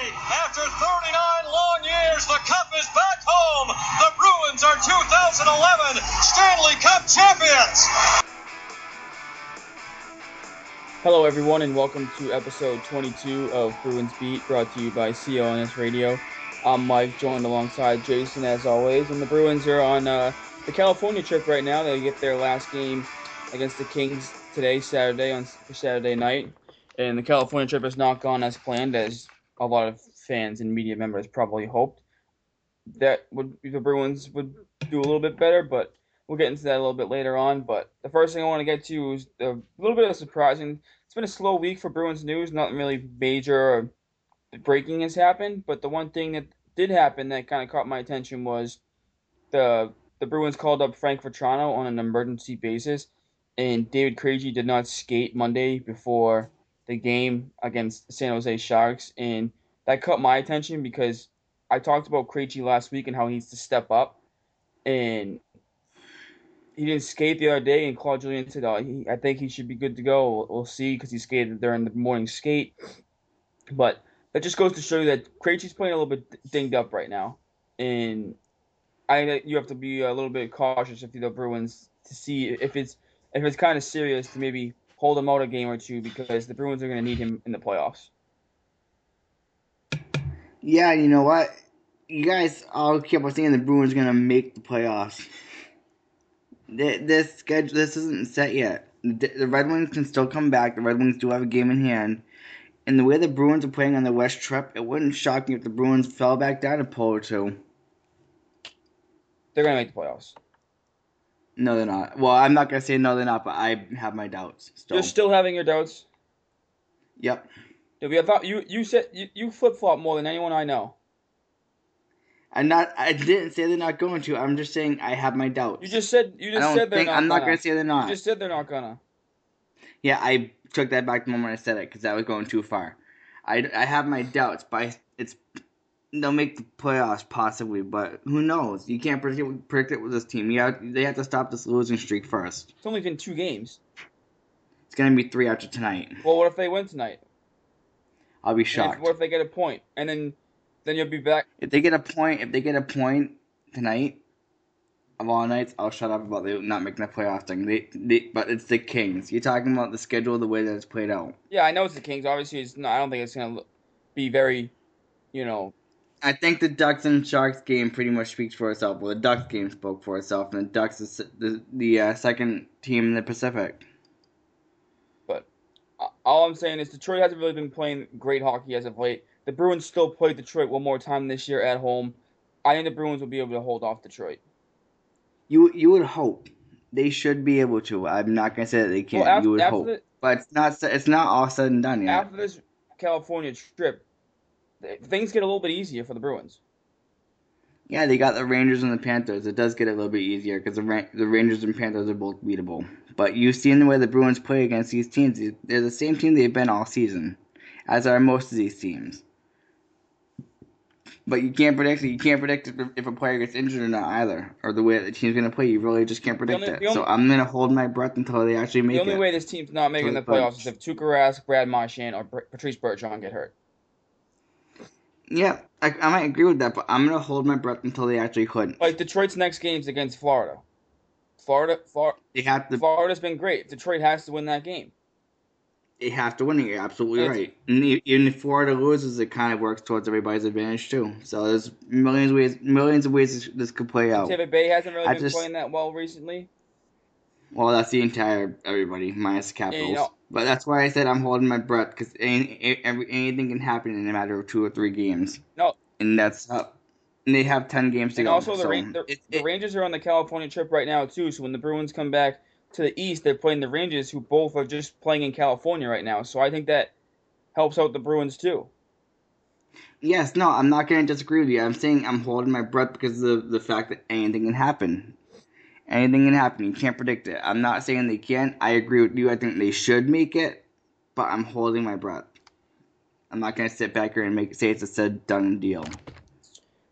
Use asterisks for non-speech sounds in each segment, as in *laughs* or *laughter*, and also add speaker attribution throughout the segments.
Speaker 1: After 39 long years, the Cup is back home. The Bruins are 2011 Stanley Cup champions.
Speaker 2: Hello, everyone, and welcome to episode 22 of Bruins Beat, brought to you by CLNS Radio. I'm Mike, joined alongside Jason as always, and the Bruins are on uh, the California trip right now. They get their last game against the Kings today, Saturday on Saturday night, and the California trip has not gone as planned, as a lot of fans and media members probably hoped. That would the Bruins would do a little bit better, but we'll get into that a little bit later on. But the first thing I want to get to is a little bit of surprising. It's been a slow week for Bruins news. Nothing really major or breaking has happened, but the one thing that did happen that kind of caught my attention was the the Bruins called up Frank Vatrano on an emergency basis, and David Krejci did not skate Monday before the game against San Jose Sharks, and that caught my attention because I talked about Krejci last week and how he needs to step up, and he didn't skate the other day, and Claude Julien said, oh, he, I think he should be good to go. We'll, we'll see because he skated during the morning skate, but that just goes to show you that Krejci's playing a little bit dinged up right now, and I you have to be a little bit cautious if you're the Bruins to see if it's if it's kind of serious to maybe hold him out a game or two because the Bruins are going to need him in the playoffs.
Speaker 3: Yeah, you know what? You guys all keep on saying the Bruins are going to make the playoffs. This schedule, this isn't set yet. The Red Wings can still come back. The Red Wings do have a game in hand. And the way the Bruins are playing on the West trip, it wouldn't shock me if the Bruins fell back down a pole or two.
Speaker 2: They're going to make the playoffs.
Speaker 3: No, they're not. Well, I'm not gonna say no, they're not, but I have my doubts.
Speaker 2: Still. You're still having your doubts.
Speaker 3: Yep.
Speaker 2: I thought you you said you, you flip flop more than anyone I know.
Speaker 3: I'm not. I didn't say they're not going to. I'm just saying I have my doubts.
Speaker 2: You just said you just said they're not.
Speaker 3: I'm
Speaker 2: gonna.
Speaker 3: not gonna say they're not.
Speaker 2: You just said they're not gonna.
Speaker 3: Yeah, I took that back the moment I said it because that was going too far. I, I have my doubts, but it's they'll make the playoffs possibly, but who knows? You can't predict, predict it with this team. You have, they have to stop this losing streak first.
Speaker 2: It's only been two games.
Speaker 3: It's gonna be three after tonight.
Speaker 2: Well, what if they win tonight?
Speaker 3: I'll be shocked.
Speaker 2: If, what if they get a point and then then you'll be back?
Speaker 3: If they get a point, if they get a point tonight, of all nights, I'll shut up about the not making the playoff thing. They, they, but it's the Kings. You're talking about the schedule, the way that it's played out.
Speaker 2: Yeah, I know it's the Kings. Obviously, it's not. I don't think it's gonna be very, you know,
Speaker 3: I think the Ducks and Sharks game pretty much speaks for itself. Well, the Ducks game spoke for itself, and the Ducks is the the uh, second team in the Pacific.
Speaker 2: But uh, all I'm saying is Detroit hasn't really been playing great hockey as of late. The Bruins still play Detroit one more time this year at home. I think the Bruins will be able to hold off Detroit.
Speaker 3: You you would hope they should be able to. I'm not gonna say that they can't. Well, after, you would hope, the, but it's not. It's not all said and done yet.
Speaker 2: After this California trip, things get a little bit easier for the Bruins.
Speaker 3: Yeah, they got the Rangers and the Panthers. It does get a little bit easier because the Ra- the Rangers and Panthers are both beatable. But you've seen the way the Bruins play against these teams. They're the same team they've been all season, as are most of these teams. But you can't predict it. You can't predict if, if a player gets injured or not either, or the way the team's going to play. You really just can't predict only, it. Only, so I'm going to hold my breath until they actually make
Speaker 2: it.
Speaker 3: The
Speaker 2: only
Speaker 3: it.
Speaker 2: way this team's not making the playoffs is if Tuukka Rask, Brad Marchand, or Patrice Bergeron get hurt.
Speaker 3: Yeah, I, I might agree with that, but I'm gonna hold my breath until they actually could.
Speaker 2: Like Detroit's next game's against Florida. Florida, Florida.
Speaker 3: They have to.
Speaker 2: Florida's been great. Detroit has to win that game.
Speaker 3: They have to win it. You're absolutely it's, right. And even if Florida loses, it kind of works towards everybody's advantage too. So there's millions of ways, millions of ways this, this could play out.
Speaker 2: Tampa Bay hasn't really I been just, playing that well recently.
Speaker 3: Well, that's the entire everybody minus the Capitals. Yeah, you know, but that's why I said I'm holding my breath because any, anything can happen in a matter of two or three games.
Speaker 2: No,
Speaker 3: and that's up. And they have ten games to
Speaker 2: and
Speaker 3: go.
Speaker 2: Also, the,
Speaker 3: so
Speaker 2: the, it, the Rangers are on the California trip right now too. So when the Bruins come back to the East, they're playing the Rangers, who both are just playing in California right now. So I think that helps out the Bruins too.
Speaker 3: Yes, no, I'm not going to disagree with you. I'm saying I'm holding my breath because of the, the fact that anything can happen. Anything can happen. You can't predict it. I'm not saying they can't. I agree with you. I think they should make it, but I'm holding my breath. I'm not gonna sit back here and make say it's a said done deal.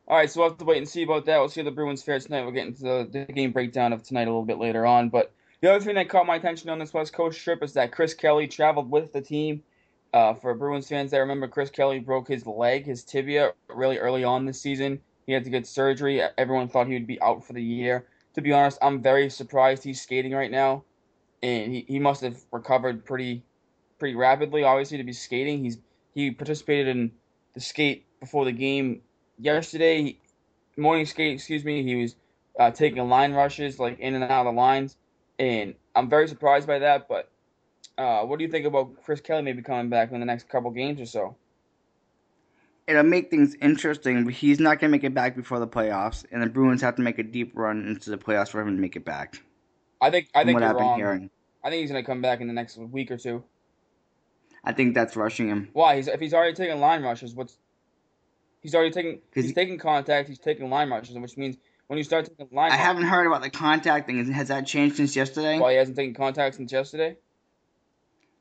Speaker 2: All right, so we'll have to wait and see about that. We'll see how the Bruins fare tonight. We'll get into the, the game breakdown of tonight a little bit later on. But the other thing that caught my attention on this West Coast trip is that Chris Kelly traveled with the team Uh, for Bruins fans that remember, Chris Kelly broke his leg, his tibia, really early on this season. He had to get surgery. Everyone thought he would be out for the year. To be honest, I'm very surprised he's skating right now, and he, he must have recovered pretty pretty rapidly. Obviously, to be skating, he's he participated in the skate before the game yesterday. Morning skate, excuse me. He was uh, taking line rushes like in and out of the lines, and I'm very surprised by that. But uh, what do you think about Chris Kelly maybe coming back in the next couple games or so?
Speaker 3: It'll make things interesting, but he's not going to make it back before the playoffs, and the Bruins have to make a deep run into the playoffs for him to make it back.
Speaker 2: I think I think you're wrong.
Speaker 3: hearing.
Speaker 2: I think he's gonna come back in the next week or two.
Speaker 3: I think that's rushing him.
Speaker 2: Why? He's if he's already taking line rushes, what's he's already taking he's
Speaker 3: he-
Speaker 2: taking contact, he's taking line rushes, which means when you start taking line
Speaker 3: I
Speaker 2: rushes,
Speaker 3: haven't heard about the contact thing. Has that changed since yesterday?
Speaker 2: why he hasn't taken contact since yesterday.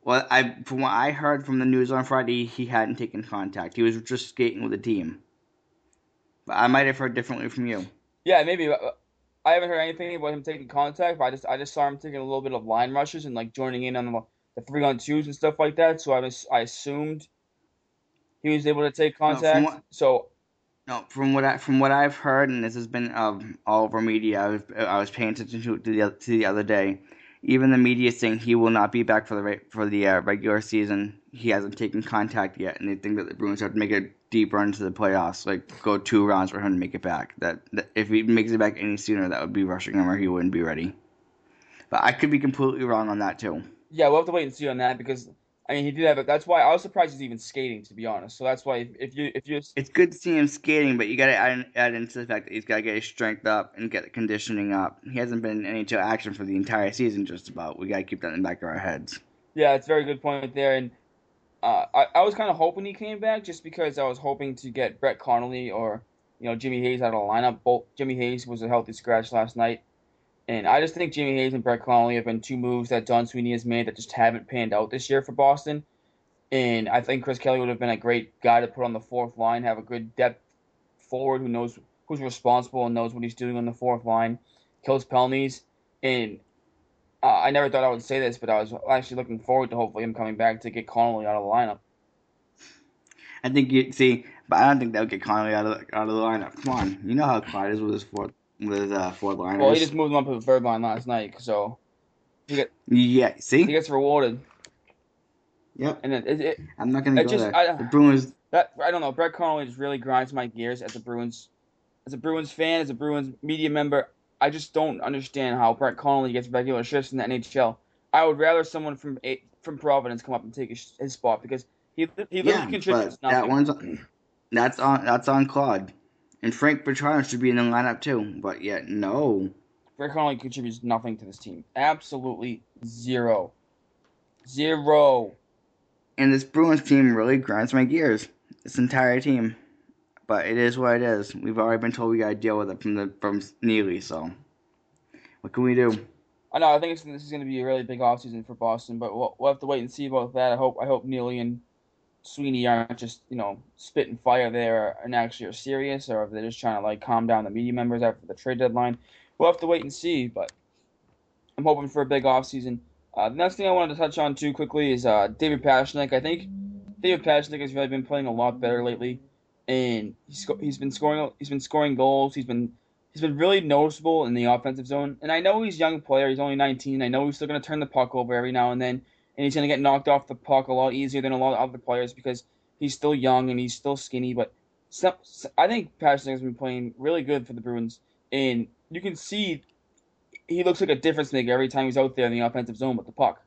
Speaker 3: Well, I from what I heard from the news on Friday, he hadn't taken contact. He was just skating with the team. But I might have heard differently from you.
Speaker 2: Yeah, maybe. I haven't heard anything about him taking contact, but I just I just saw him taking a little bit of line rushes and like joining in on the, the three on twos and stuff like that. So I was I assumed he was able to take contact.
Speaker 3: what-
Speaker 2: so
Speaker 3: No, from what I from what I've heard, and this has been um, all over media. I was I was paying attention to it to the to the other day. Even the media is saying he will not be back for the re- for the uh, regular season. He hasn't taken contact yet, and they think that the Bruins have to make a deep run to the playoffs, like go two rounds for him to make it back. That, that if he makes it back any sooner, that would be rushing him, or he wouldn't be ready. But I could be completely wrong on that too.
Speaker 2: yeah, we'll have to wait and see on that because I mean he did have it. That's why I was surprised he's even skating to be honest. So that's why if, if you if you
Speaker 3: It's good to see him skating, but you got to add, add into the fact that he's got to get his strength up and get the conditioning up. He hasn't been in NHL action for the entire season, just about. We got to keep that in the back of our heads.
Speaker 2: Yeah, it's a very good point there. And uh, I, I was kind of hoping he came back just because I was hoping to get Brett Connolly or, you know, Jimmy Hayes out of the lineup. Both Jimmy Hayes was a healthy scratch last night. And I just think Jimmy Hayes and Brett Connolly have been two moves that Don Sweeney has made that just haven't panned out this year for Boston. And I think Chris Kelly would have been a great guy to put on the fourth line, have a good depth forward who knows who's responsible and knows what he's doing on the fourth line, kills penalties. And uh, I never thought I would say this, but I was actually looking forward to hopefully him coming back to get Connolly out of the lineup.
Speaker 3: I think you see, but I don't think they'll get Connolly out of out of the lineup. Come on, you know how Claude is with his fourth with uh, fourth liners.
Speaker 2: Well, he just moved him up to the third line last night, so he get
Speaker 3: yeah, See, he
Speaker 2: gets rewarded.
Speaker 3: yep.
Speaker 2: And it, it, it
Speaker 3: I'm not gonna go
Speaker 2: just-
Speaker 3: there.
Speaker 2: I-
Speaker 3: the Bruins.
Speaker 2: that I don't know. Brett Connolly just really grinds my gears as a Bruins, as a Bruins fan, as a Bruins media member. I just don't understand how Brett Connolly gets regular shifts in the NHL. I would rather someone from from Providence come up and take his, his spot because he he literally
Speaker 3: Yeah,
Speaker 2: contributes
Speaker 3: but
Speaker 2: nothing.
Speaker 3: that one's that's on that's on Claude, and Frank Vatrano should be in the lineup too. But yet, no.
Speaker 2: Brett Connolly contributes nothing to this team. Absolutely zero. Zero.
Speaker 3: And this Bruins team really grinds my gears. This entire team. But it is what it is. We've already been told we gotta deal with it from the from Neely, so what can we do?
Speaker 2: I know. I think it's, this is going to be a really big offseason for Boston, but we'll, we'll have to wait and see about that. I hope I hope Neely and Sweeney aren't just you know spitting fire there and actually are serious, or if they're just trying to like calm down the media members after the trade deadline. We'll have to wait and see, but I'm hoping for a big offseason. Uh, the next thing I wanted to touch on too quickly is uh, David Pastrnak. I think David Pastrnak has really been playing a lot better lately, and he's he's been scoring he's been scoring goals. He's been he's been really noticeable in the offensive zone. And I know he's a young player. He's only 19. I know he's still going to turn the puck over every now and then, and he's going to get knocked off the puck a lot easier than a lot of other players because he's still young and he's still skinny. But some, I think Pastrnak has been playing really good for the Bruins, and you can see he looks like a difference maker every time he's out there in the offensive zone with the puck.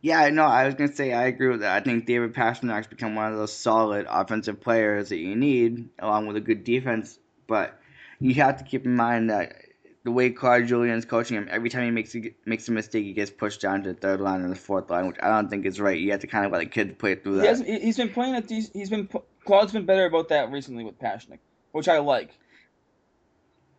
Speaker 3: Yeah, no, I was gonna say I agree with that. I think David Pastrnak's become one of those solid offensive players that you need, along with a good defense. But you have to keep in mind that the way Claude Julien's coaching him, every time he makes a, makes a mistake, he gets pushed down to the third line or the fourth line, which I don't think is right. You have to kind of let a kid play through that.
Speaker 2: he- he's been playing at these. He's been Claude's been better about that recently with Pastrnak, which I like.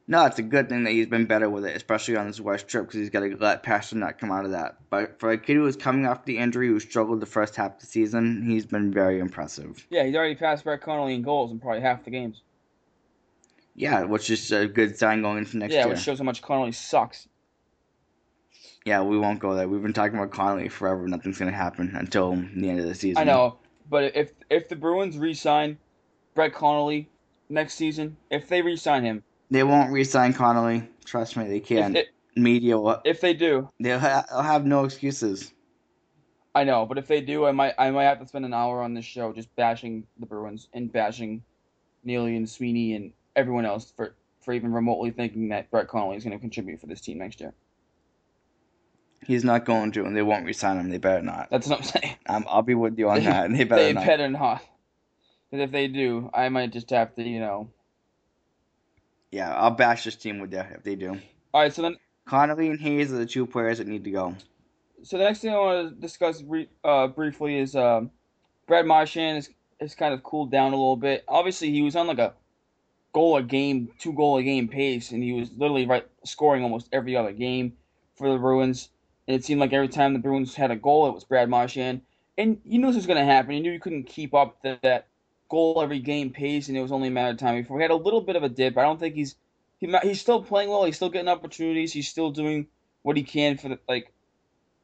Speaker 3: No, it's a good thing that he's been better with it, especially on this West trip, because he's got to let Pastrnak come out of that. But for a kid who was coming off the injury, who struggled the first half of the season, he's been very impressive.
Speaker 2: Yeah, he's already passed Brett Connolly in goals in probably half the games.
Speaker 3: Yeah, which is a good sign going into next
Speaker 2: yeah,
Speaker 3: year.
Speaker 2: which shows how much Connolly sucks.
Speaker 3: Yeah, we won't go there. We've been talking about Connolly forever. Nothing's going to happen until the end of the season.
Speaker 2: I know, but if if the Bruins re-sign Brett Connolly next season, if they re-sign him,
Speaker 3: They won't re-sign Connolly. Trust me, they can't.
Speaker 2: if,
Speaker 3: Media, will-
Speaker 2: if they do,
Speaker 3: they'll, ha- they'll have no excuses.
Speaker 2: I know, but if they do, I might I might have to spend an hour on this show just bashing the Bruins and bashing Neely and Sweeney and everyone else for for even remotely thinking that Brett Connolly is going to contribute for this team next year.
Speaker 3: He's not going to, and they won't re-sign him. They better not.
Speaker 2: That's what I'm saying.
Speaker 3: I'm, *laughs* I'll be with you on
Speaker 2: They-
Speaker 3: that. They better
Speaker 2: they
Speaker 3: not.
Speaker 2: better not. Because if they do, I might just have to, you know.
Speaker 3: Yeah, I'll bash this team with that if they do.
Speaker 2: All right, so then
Speaker 3: Connolly and Hayes are the two players that need to go.
Speaker 2: So the next thing I want to discuss re- uh, briefly is um, Brad Marchand has, has kind of cooled down a little bit. Obviously, he was on like a goal a game, two goal a game pace, and he was literally right scoring almost every other game for the Bruins. And it seemed like every time the Bruins had a goal, it was Brad Marchand. And you knew this was going to happen. You knew you couldn't keep up the, that goal every game pace, and it was only a matter of time before he had a little bit of a dip. I don't think he's he, he's still playing well. He's still getting opportunities. He's still doing what he can for the like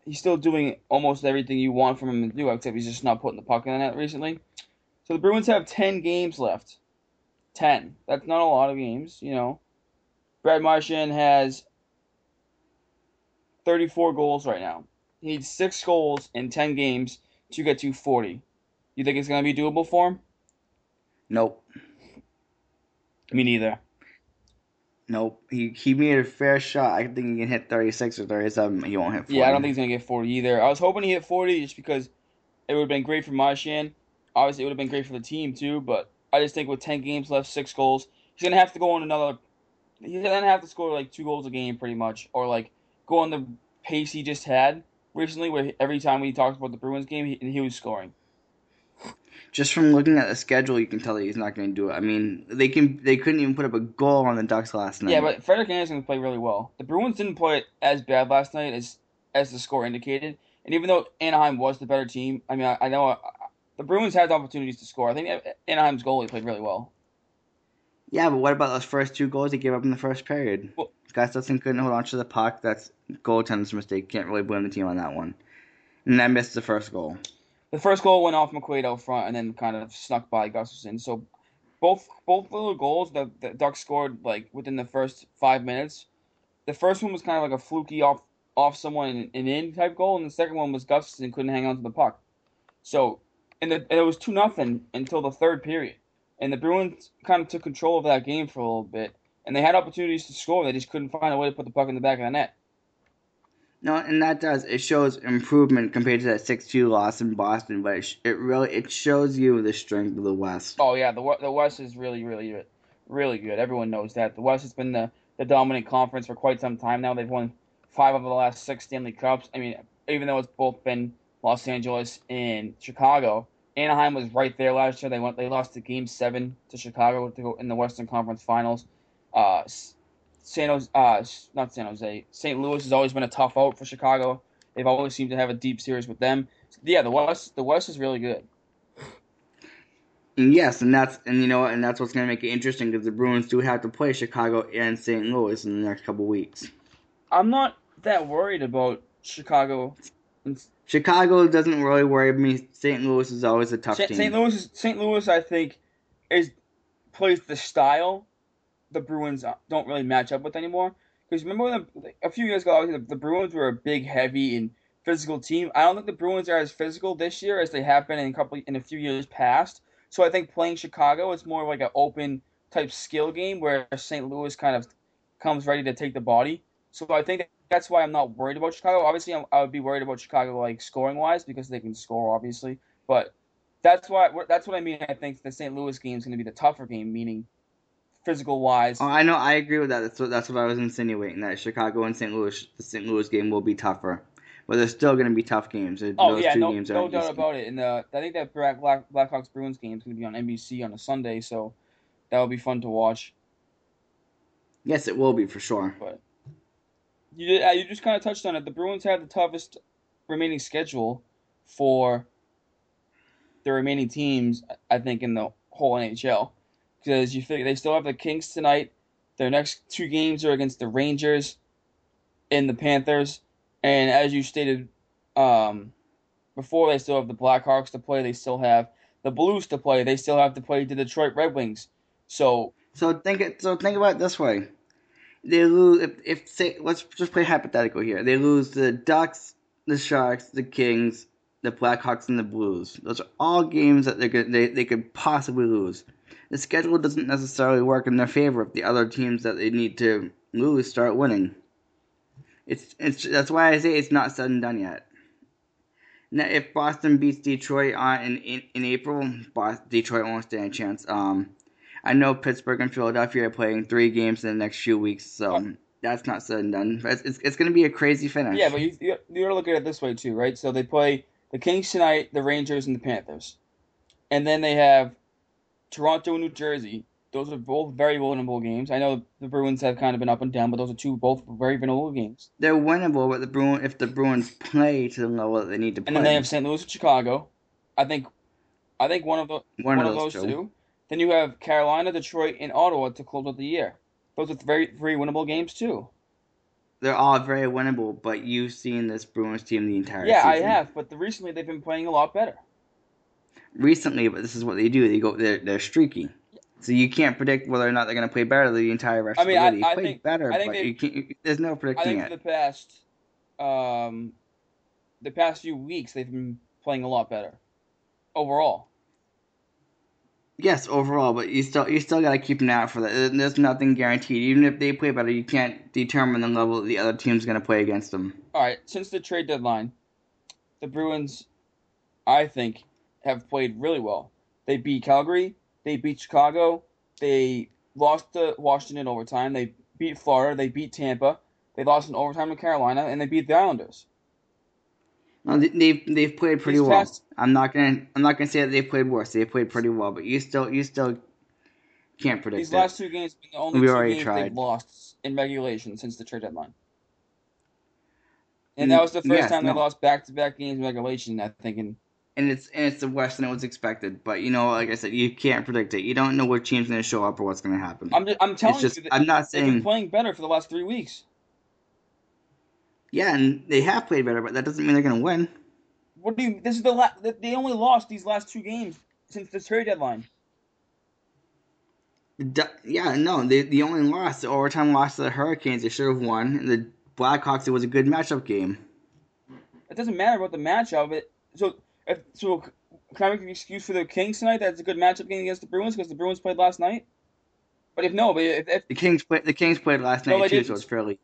Speaker 2: he's still doing almost everything you want from him to do, except he's just not putting the puck in the net recently. So the Bruins have ten games left. Ten. That's not a lot of games, you know. Brad Marchand has thirty-four goals right now. He needs six goals in ten games to get to forty. You think it's gonna be doable for him?
Speaker 3: Nope.
Speaker 2: Me neither.
Speaker 3: Nope. He he made a fair shot. I think he can hit 36 or 37. He won't hit 40.
Speaker 2: Yeah, I don't think he's gonna get forty either. I was hoping he hit forty just because it would have been great for Marchand. Obviously, it would have been great for the team too. But I just think with ten games left, six goals, he's gonna have to go on another. He's gonna have to score like two goals a game, pretty much, or like go on the pace he just had recently, where every time we talked about the Bruins game, he, he was scoring.
Speaker 3: Just from looking at the schedule, you can tell that he's not going to do it. I mean, they can they couldn't even put up a goal on the Ducks last night.
Speaker 2: Yeah, but Frederik Andersen played really well. The Bruins didn't play as bad last night as as the score indicated. And even though Anaheim was the better team, I mean, I, I know the Bruins had opportunities to score. I think Anaheim's goalie played really well.
Speaker 3: yeah, but what about those first two goals he gave up in the first period?
Speaker 2: Well-
Speaker 3: Gustavsson couldn't hold on to the puck. That's goaltender's mistake. Can't really blame the team on that one. And I missed the first goal.
Speaker 2: The first goal went off McQuaid out front and then kind of snuck by Gustavsson. So both both of the goals that the Ducks scored like within the first five minutes. The first one was kind of like a fluky off off someone and, and in type goal, and the second one was Gustavsson couldn't hang on to the puck. So and, the, and it was two nothing until the third period, and the Bruins kind of took control of that game for a little bit, and they had opportunities to score. They just couldn't find a way to put the puck in the back of the net.
Speaker 3: No, and that does it shows improvement compared to that six two loss in Boston, but it, sh- it really it shows you the strength of the West.
Speaker 2: Oh yeah, the the West is really really good, really good. Everyone knows that the West has been the, the dominant conference for quite some time now. They've won five of the last six Stanley Cups. I mean, even though it's both been Los Angeles and Chicago, Anaheim was right there last year. They went they lost the game seven to Chicago to go in the Western Conference Finals. Uh, San Jose, uh, not San Jose, St. Louis has always been a tough out for Chicago. They've always seemed to have a deep series with them. Yeah, the West the West is really good.
Speaker 3: And yes, and that's and you know and that's what's gonna make it interesting because the Bruins do have to play Chicago and St. Louis in the next couple weeks.
Speaker 2: I'm not that worried about Chicago.
Speaker 3: Chicago doesn't really worry me. St. Louis is always a tough
Speaker 2: St.
Speaker 3: team.
Speaker 2: St. Louis, St. Louis, I think, is plays the style the Bruins uh, don't really match up with anymore. Because remember when the, a few years ago, obviously, the, the Bruins were a big, heavy, and physical team. I don't think the Bruins are as physical this year as they have been in a couple in a few years past. So I think playing Chicago is more like an open type skill game where St. Louis kind of comes ready to take the body. So I think that's why I'm not worried about Chicago. Obviously, I'm, I would be worried about Chicago like scoring wise because they can score, obviously. But that's why that's what I mean. I think the St. Louis game is going to be the tougher game, meaning physical wise.
Speaker 3: Oh, I know. I agree with that. That's what that's what I was insinuating. That Chicago and St. Louis, the St. Louis game will be tougher, but they're still going to be tough games.
Speaker 2: Oh
Speaker 3: Those
Speaker 2: yeah,
Speaker 3: two
Speaker 2: no,
Speaker 3: games
Speaker 2: no doubt
Speaker 3: easy.
Speaker 2: about it. And uh, I think that Black, Black Blackhawks Bruins game is going to be on NBC on a Sunday, so that will be fun to watch.
Speaker 3: Yes, it will be for sure.
Speaker 2: But you uh, you just kind of touched on it. The Bruins have the toughest remaining schedule for the remaining teams, I think, in the whole NHL. Because you figure they still have the Kings tonight. Their next two games are against the Rangers and the Panthers. And as you stated um, before, they still have the Blackhawks to play. They still have the Blues to play. They still have to play the Detroit Red Wings. So
Speaker 3: So think it. So think about it this way: they lose if, if say let's just play hypothetical here. They lose the Ducks, the Sharks, the Kings, the Blackhawks, and the Blues. Those are all games that they could they, they could possibly lose. The schedule doesn't necessarily work in their favor if the other teams that they need to lose start winning. It's it's that's why I say it's not said and done yet. Now, if Boston beats Detroit on in in, in April, Boston, Detroit won't stand a chance. Um, I know Pittsburgh and Philadelphia are playing three games in the next few weeks, so oh. that's not said and done. It's, it's, it's going to be a crazy finish.
Speaker 2: yeah, but you you, you got to look at it this way too, right? So they play the Kings tonight, the Rangers, and the Panthers, and then they have Toronto and New Jersey. Those are both very winnable games. I know the Bruins have kind of been up and down, but those are two both very winnable games.
Speaker 3: they're winnable, but the Bruin if the Bruins play to the level that they need to play,
Speaker 2: And then they have St. Louis and Chicago. I think, I think one of the
Speaker 3: one,
Speaker 2: one,
Speaker 3: of those, two.
Speaker 2: two. Then you have Carolina, Detroit, and Ottawa to close out the year. Those are very very winnable games too.
Speaker 3: They're all very winnable, but you've seen this Bruins team the entire
Speaker 2: Yeah, I have, but the, recently they've been playing a lot better.
Speaker 3: recently, but this is what they do. They go they're they're streaky. So you can't predict whether or not they're going to play better the entire rest
Speaker 2: I mean,
Speaker 3: of the
Speaker 2: I-.
Speaker 3: They
Speaker 2: I
Speaker 3: played
Speaker 2: think-
Speaker 3: better,
Speaker 2: I think
Speaker 3: but you can't, there's no
Speaker 2: I
Speaker 3: predicting
Speaker 2: think for
Speaker 3: it.
Speaker 2: the past, um, the past few weeks they've been playing a lot better, overall.
Speaker 3: Yes, overall, but you still you still got to keep an eye out for that. There's nothing guaranteed. Even if they play better, you can't determine the level the other team's going to play against them.
Speaker 2: All right, since the trade deadline, the Bruins, I think, have played really well. They beat Calgary, they beat Chicago, they lost to Washington in overtime, they beat Florida, they beat Tampa, they lost in overtime to Carolina, and they beat the Islanders.
Speaker 3: No, they- they've they've played pretty well.
Speaker 2: past-
Speaker 3: I'm not gonna I'm not gonna say that they played worse. They played pretty well, but you still you still can't predict
Speaker 2: These last two games have been the only
Speaker 3: We
Speaker 2: two games
Speaker 3: tried.
Speaker 2: they've lost in regulation since the trade deadline. And that was the first
Speaker 3: yes,
Speaker 2: time they lost back to back games in regulation, I think. And
Speaker 3: and it's and it's the worse than it was expected. But you know, like I said, you can't predict it. You don't know what team's gonna show up or what's gonna happen.
Speaker 2: I'm, just, I'm telling
Speaker 3: it's just
Speaker 2: you,
Speaker 3: I'm not
Speaker 2: they've been
Speaker 3: saying
Speaker 2: playing better for the last three weeks.
Speaker 3: Yeah, and they have played better, but that doesn't mean they're gonna win.
Speaker 2: What do you? This is the la- they- only lost these last two games since the trade deadline.
Speaker 3: The yeah, no, they the only loss, the overtime loss to the Hurricanes, they should have won. And the Blackhawks, it was a good matchup game.
Speaker 2: It doesn't matter about the matchup. It so if so. Can I make an excuse for the Kings tonight? That's a good matchup game against the Bruins because the Bruins played last night. But if no, but if, if
Speaker 3: The Kings played. The Kings played last
Speaker 2: No,
Speaker 3: night too,
Speaker 2: didn't.
Speaker 3: so it's fairly.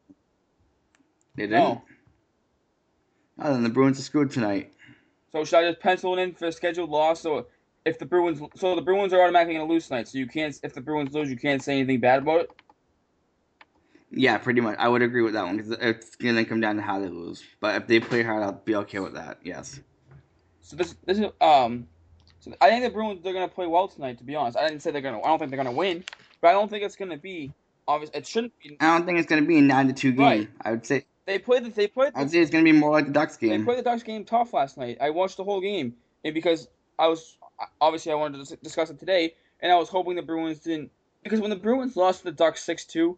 Speaker 3: They didn't.
Speaker 2: no,
Speaker 3: Oh, then the Bruins are screwed tonight.
Speaker 2: so should I just pencil it in for a scheduled loss? So if the Bruins, so the Bruins are automatically going to lose tonight. So you can't, if the Bruins lose, you can't say anything bad about it.
Speaker 3: Yeah, pretty much. I would agree with that one because it's gonna come down to how they lose. But if they play hard, I'll be okay with that. Yes.
Speaker 2: So this, this is um, so I think the Bruins they're going to play well tonight. To be honest, I didn't say they're going to. I don't think they're going to win, but I don't think it's going to be obvious. It shouldn't be.
Speaker 3: I don't think it's gonna be a nine to two game.
Speaker 2: Right.
Speaker 3: I would say.
Speaker 2: They played the, they played the,
Speaker 3: I'd say it's gonna be more like the Ducks game.
Speaker 2: They played the Ducks game tough last night. I watched the whole game, and because I was obviously I wanted to discuss it today, and I was hoping the Bruins didn't because when the Bruins lost to the Ducks six two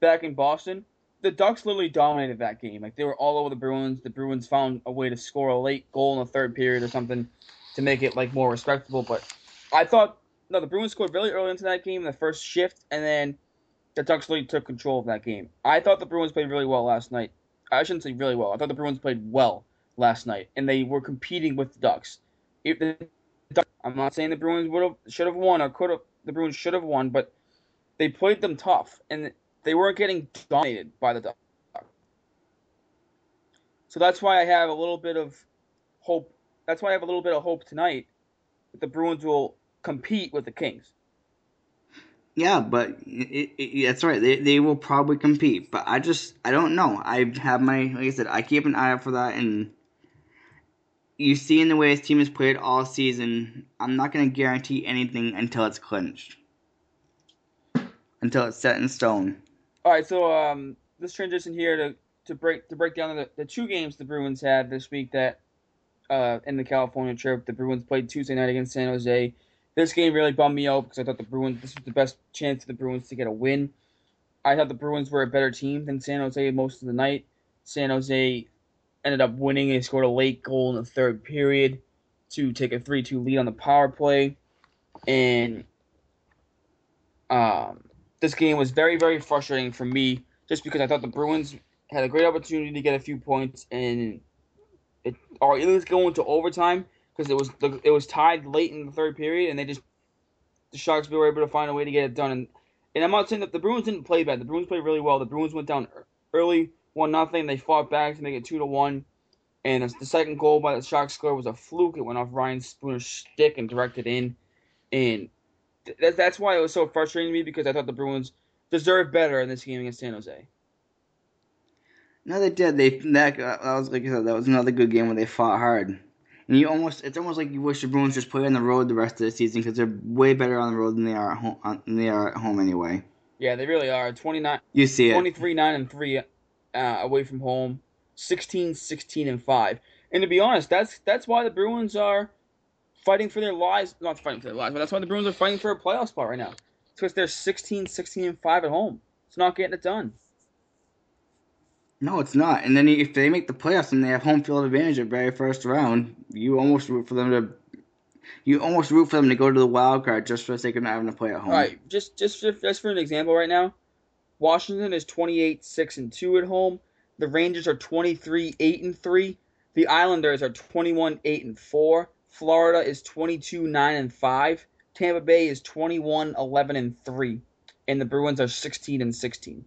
Speaker 2: back in Boston, the Ducks literally dominated that game. Like they were all over the Bruins. The Bruins found a way to score a late goal in the third period or something to make it like more respectable. But I thought no, the Bruins scored really early into that game in the first shift, and then the Ducks really took control of that game. I thought the Bruins played really well last night. I shouldn't say really well. I thought the Bruins played well last night, and they were competing with the Ducks. If the Ducks I'm not saying the Bruins would have should have won or could have. The Bruins should have won, but they played them tough, and they weren't getting dominated by the Ducks. So that's why I have a little bit of hope. That's why I have a little bit of hope tonight that the Bruins will compete with the Kings.
Speaker 3: Yeah, but it, it, that's right. They they will probably compete, but I just I don't know. I have my like I said, I keep an eye out for that, and you see in the way his team has played all season. I'm not going to guarantee anything until it's clinched, until it's set in stone.
Speaker 2: All right, so um, let's transition here to, to break to break down the, the two games the Bruins had this week that uh, in the California trip. The Bruins played Tuesday night against San Jose. This game really bummed me out because I thought the Bruins this was the best chance for the Bruins to get a win. I thought the Bruins were a better team than San Jose most of the night. San Jose ended up winning. They scored a late goal in the third period to take a 3 2 lead on the power play. And um, this game was very, very frustrating for me just because I thought the Bruins had a great opportunity to get a few points and it, or at least go into overtime because it was it was tied late in the third period and they just the Sharks were able to find a way to get it done and and I'm not saying that the Bruins didn't play bad. The Bruins played really well. The Bruins went down early, one nothing. They fought back to make it two to one. And the second goal by the Sharks score was a fluke. It went off Ryan Spooner's stick and directed in. And th- that's why it was so frustrating to me because I thought the Bruins deserved better in this game against San Jose.
Speaker 3: No, they did. They that, that was like I said, that was another good game where they fought hard. And you almost it's almost like you wish the Bruins just play on the road the rest of the season because they're way better on the road than they are at home. Than they are at home anyway.
Speaker 2: Yeah, they really are. 29
Speaker 3: You see it.
Speaker 2: 23 9 and 3 uh, away from home. 16 16 and 5. And to be honest, that's that's why the Bruins are fighting for their lives, not fighting for their lives, but that's why the Bruins are fighting for a playoff spot right now. It's because they're 16 16 and 5 at home. It's not getting it done.
Speaker 3: No, it's not. And then if they make the playoffs and they have home field advantage at very first round, you almost root for them to. You almost root for them to go to the wild card just for the sake of not having to play at home.
Speaker 2: All right, just just for, just for an example, right now, Washington is 28 six and two at home. The Rangers are 23 eight and three. The Islanders are 21 8 and four. Florida is 22 9 and five. Tampa Bay is 21 11 and three, and the Bruins are 16 and 16.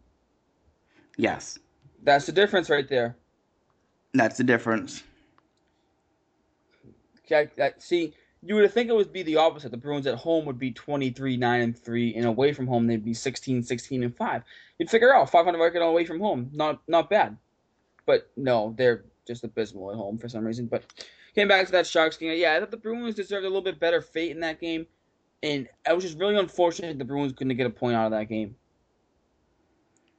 Speaker 3: Yes,
Speaker 2: That's the difference right there.
Speaker 3: that's the difference.
Speaker 2: See, you would think it would be the opposite. The Bruins at home would be 23 9 and 3 and away from home they'd be 16 16 and 5. You'd figure out 500 record away from home. Not not bad. But no, they're just abysmal at home for some reason. But came back to that Sharks game. Yeah, I thought the Bruins deserved a little bit better fate in that game. And I was just really unfortunate the Bruins couldn't get a point out of that game.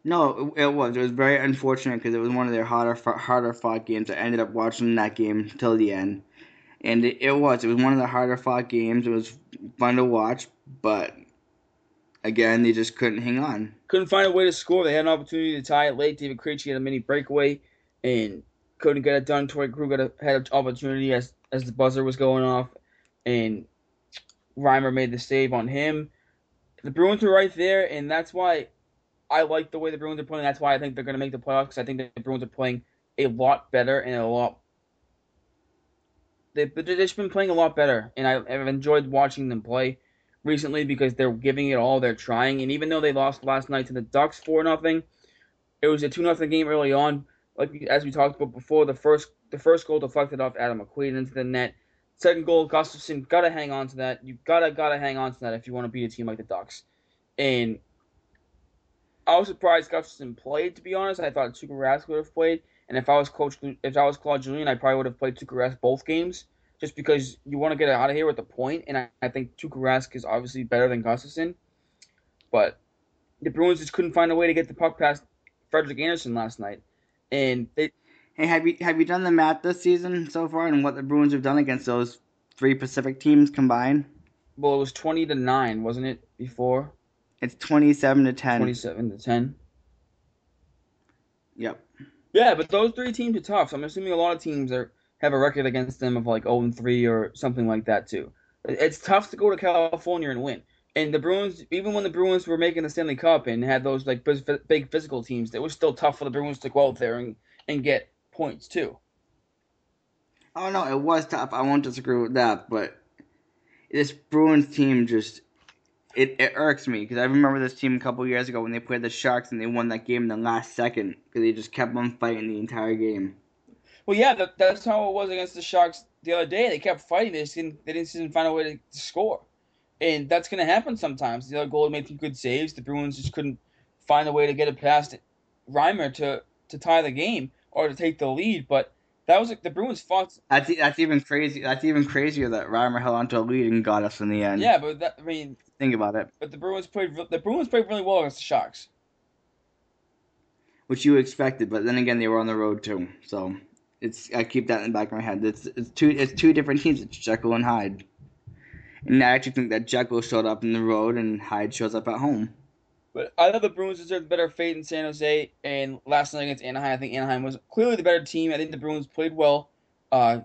Speaker 3: No, it it was. It was very unfortunate because it was one of their harder, harder fought games. I ended up watching that game till the end, and it, it was. It was one of the harder fought games. It was fun to watch, but again, they just couldn't hang on.
Speaker 2: Couldn't find a way to score. They had an opportunity to tie it late. David Krejci had a mini breakaway and couldn't get it done. Troy had, a, had an opportunity as as the buzzer was going off, and Reimer made the save on him. The Bruins were right there, and that's why I like the way the Bruins are playing. That's why I think they're going to make the playoffs because I think the Bruins are playing a lot better and a lot. They've, they've just been playing a lot better, and I, I've enjoyed watching them play recently because they're giving it all. They're trying, and even though they lost last night to the Ducks four nothing, it was a two nothing game early on. Like as we talked about before, the first the first goal deflected off Adam McQuaid into the net. Second goal, Gustavsson gotta hang on to that. You gotta gotta hang on to that if you want to beat a team like the Ducks. And I was surprised Gustavsson played. To be honest, I thought Tuukka Rask would have played. And if I was coach, if I was Claude Julien, I probably would have played Tuukka Rask both games, just because you want to get out of here with a point. And I, I think Tuukka Rask is obviously better than Gustavsson. But the Bruins just couldn't find a way to get the puck past Frederik Andersen last night, and they
Speaker 3: Hey, have you have you done the math this season so far and what the Bruins have done against those three Pacific teams combined?
Speaker 2: well, it was twenty to nine, wasn't it? Before
Speaker 3: It's twenty-seven to ten.
Speaker 2: twenty-seven to ten.
Speaker 3: Yep.
Speaker 2: Yeah, but those three teams are tough. So I'm assuming a lot of teams are have a record against them of like 0 and 3 or something like that too. It's tough to go to California and win. And the Bruins, even when the Bruins were making the Stanley Cup and had those like big physical teams, it was still tough for the Bruins to go out there and, and get points too.
Speaker 3: Oh no, it was tough. I won't disagree with that, but this Bruins team just it, it irks me because I remember this team a couple years ago when they played the Sharks and they won that game in the last second because they just kept on fighting the entire game.
Speaker 2: Well, yeah, that, that's how it was against the Sharks the other day. They kept fighting. They didn't, they didn't even find a way to, to score, and that's going to happen sometimes. The other goalie made some good saves. The Bruins just couldn't find a way to get it past Reimer to to tie the game or to take the lead. But that was like the Bruins fought.
Speaker 3: That's that's even crazy. That's even crazier that Reimer held onto a lead and got us in the end.
Speaker 2: Yeah, but that, I mean,
Speaker 3: think about it.
Speaker 2: But the Bruins played. The Bruins played really well against the Sharks,
Speaker 3: which you expected. But then again, they were on the road too, so it's I keep that in the back of my head. It's it's two it's two different teams. It's Jekyll and Hyde. And I actually think that Jekyll showed up in the road and Hyde shows up at home.
Speaker 2: But I thought the Bruins deserved better fate in San Jose, and last night against Anaheim, I think Anaheim was clearly the better team. I think the Bruins played well. Uh,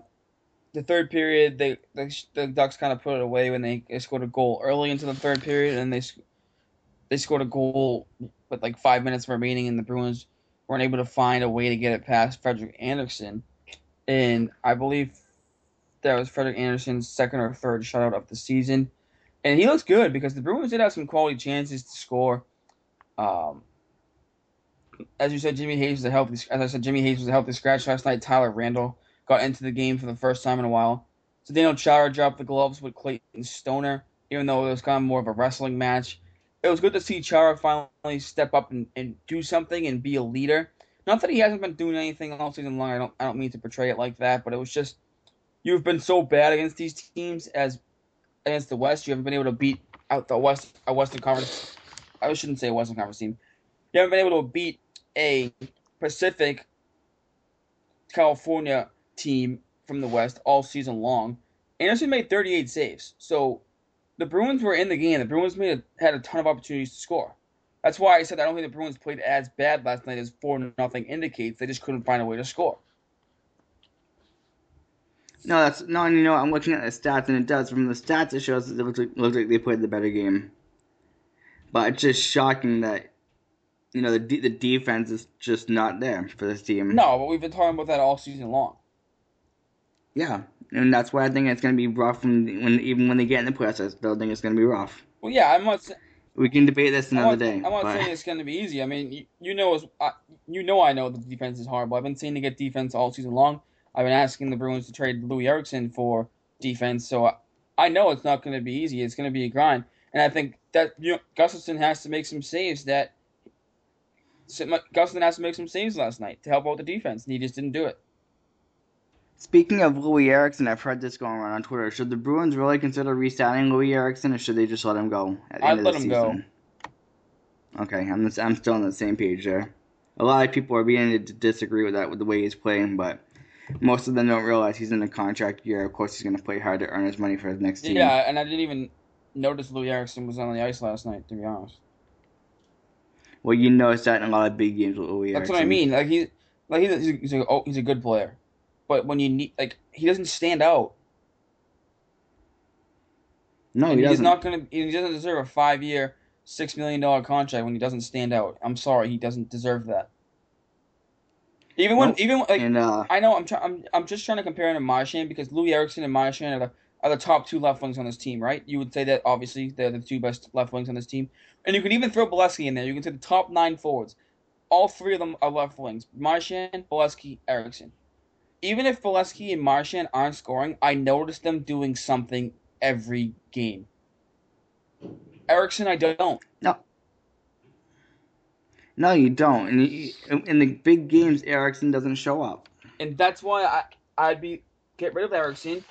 Speaker 2: the third period, they the, Ducks kind of put it away when they, they scored a goal early into the third period, and they they scored a goal with like five minutes remaining, and the Bruins weren't able to find a way to get it past Frederik Andersen. And I believe that was Frederik Andersen's second or third shutout of the season. And he looks good because the Bruins did have some quality chances to score. Um, as you said, Jimmy Hayes was a healthy. As I said, Jimmy Hayes was a healthy scratch last night. Tyler Randell got into the game for the first time in a while. So Daniel Chara dropped the gloves with Clayton Stoner, even though it was kind of more of a wrestling match. It was good to see Chara finally step up and, and do something and be a leader. Not that he hasn't been doing anything all season long. I don't I don't mean to portray it like that, but it was just you've been so bad against these teams as against the West. You haven't been able to beat out the West a Western Conference. I shouldn't say Western Conference team. You haven't been able to beat a Pacific California team from the West all season long. Andersen made 38 saves, so the Bruins were in the game. The Bruins made a, had a ton of opportunities to score. That's why I said I don't think the Bruins played as bad last night as four nothing indicates. They just couldn't find a way to score.
Speaker 3: No, that's no. You know, I'm looking at the stats, and it does. From the stats, it shows that it looks like, looks like they played the better game. But it's just shocking that you know the the defense is just not there for this team.
Speaker 2: No, but we've been talking about that all season long.
Speaker 3: Yeah, and that's why I think it's going to be rough when, when even when they get in the playoffs. I still think it's going to be rough.
Speaker 2: Well, yeah, I'm not.
Speaker 3: We can debate this another
Speaker 2: I'm not,
Speaker 3: day.
Speaker 2: I'm not
Speaker 3: but-
Speaker 2: saying it's going to be easy. I mean, you, you know, I, you know, I know the defense is horrible. I've been saying to get defense all season long. I've been asking the Bruins to trade Loui Eriksson for defense, so I, I know it's not going to be easy. It's going to be a grind, and I think that you know, Gustavsson has to make some saves. That Gustavsson has to make some saves last night to help out the defense, and he just didn't do it.
Speaker 3: Speaking of Loui Eriksson, I've heard this going around on Twitter. Should the Bruins really consider re-signing Loui Eriksson, or should they just let him go at the
Speaker 2: I'd
Speaker 3: end of
Speaker 2: let
Speaker 3: the
Speaker 2: him go.
Speaker 3: season? Okay, I'm I'm still on the same page there. A lot of people are beginning to disagree with that with the way he's playing, but most of them don't realize he's in a contract year. Of course, he's going to play hard to earn his money for his next team.
Speaker 2: Yeah, and I didn't even notice Loui Eriksson was on the ice last night. To be honest.
Speaker 3: Well, you notice that in a lot of big games with Loui
Speaker 2: That's
Speaker 3: Eriksson.
Speaker 2: what I mean. Like he, like he's a, he's a, oh, he's a good player, but when you need like he doesn't stand out.
Speaker 3: No, he
Speaker 2: he's
Speaker 3: doesn't.
Speaker 2: not gonna. He doesn't deserve a five-year, six million dollar contract when he doesn't stand out. I'm sorry, he doesn't deserve that. Even when,
Speaker 3: Nope.
Speaker 2: even like
Speaker 3: and uh,
Speaker 2: I know I'm trying. I'm, I'm just trying to compare him to Marchand because Loui Eriksson and Marchand are the are the top two left wings on this team, right? You would say that obviously they're the two best left wings on this team, and you can even throw Beleskey in there. You can say the top nine forwards. All three of them are left wings: Marchand, Beleskey, Eriksson. Even if Beleskey and Marchand aren't scoring, I notice them doing something every game. Eriksson, I don't.
Speaker 3: no, No, you don't. And you, in the big games, Eriksson doesn't show up.
Speaker 2: and that's why I I'd be get rid of Eriksson,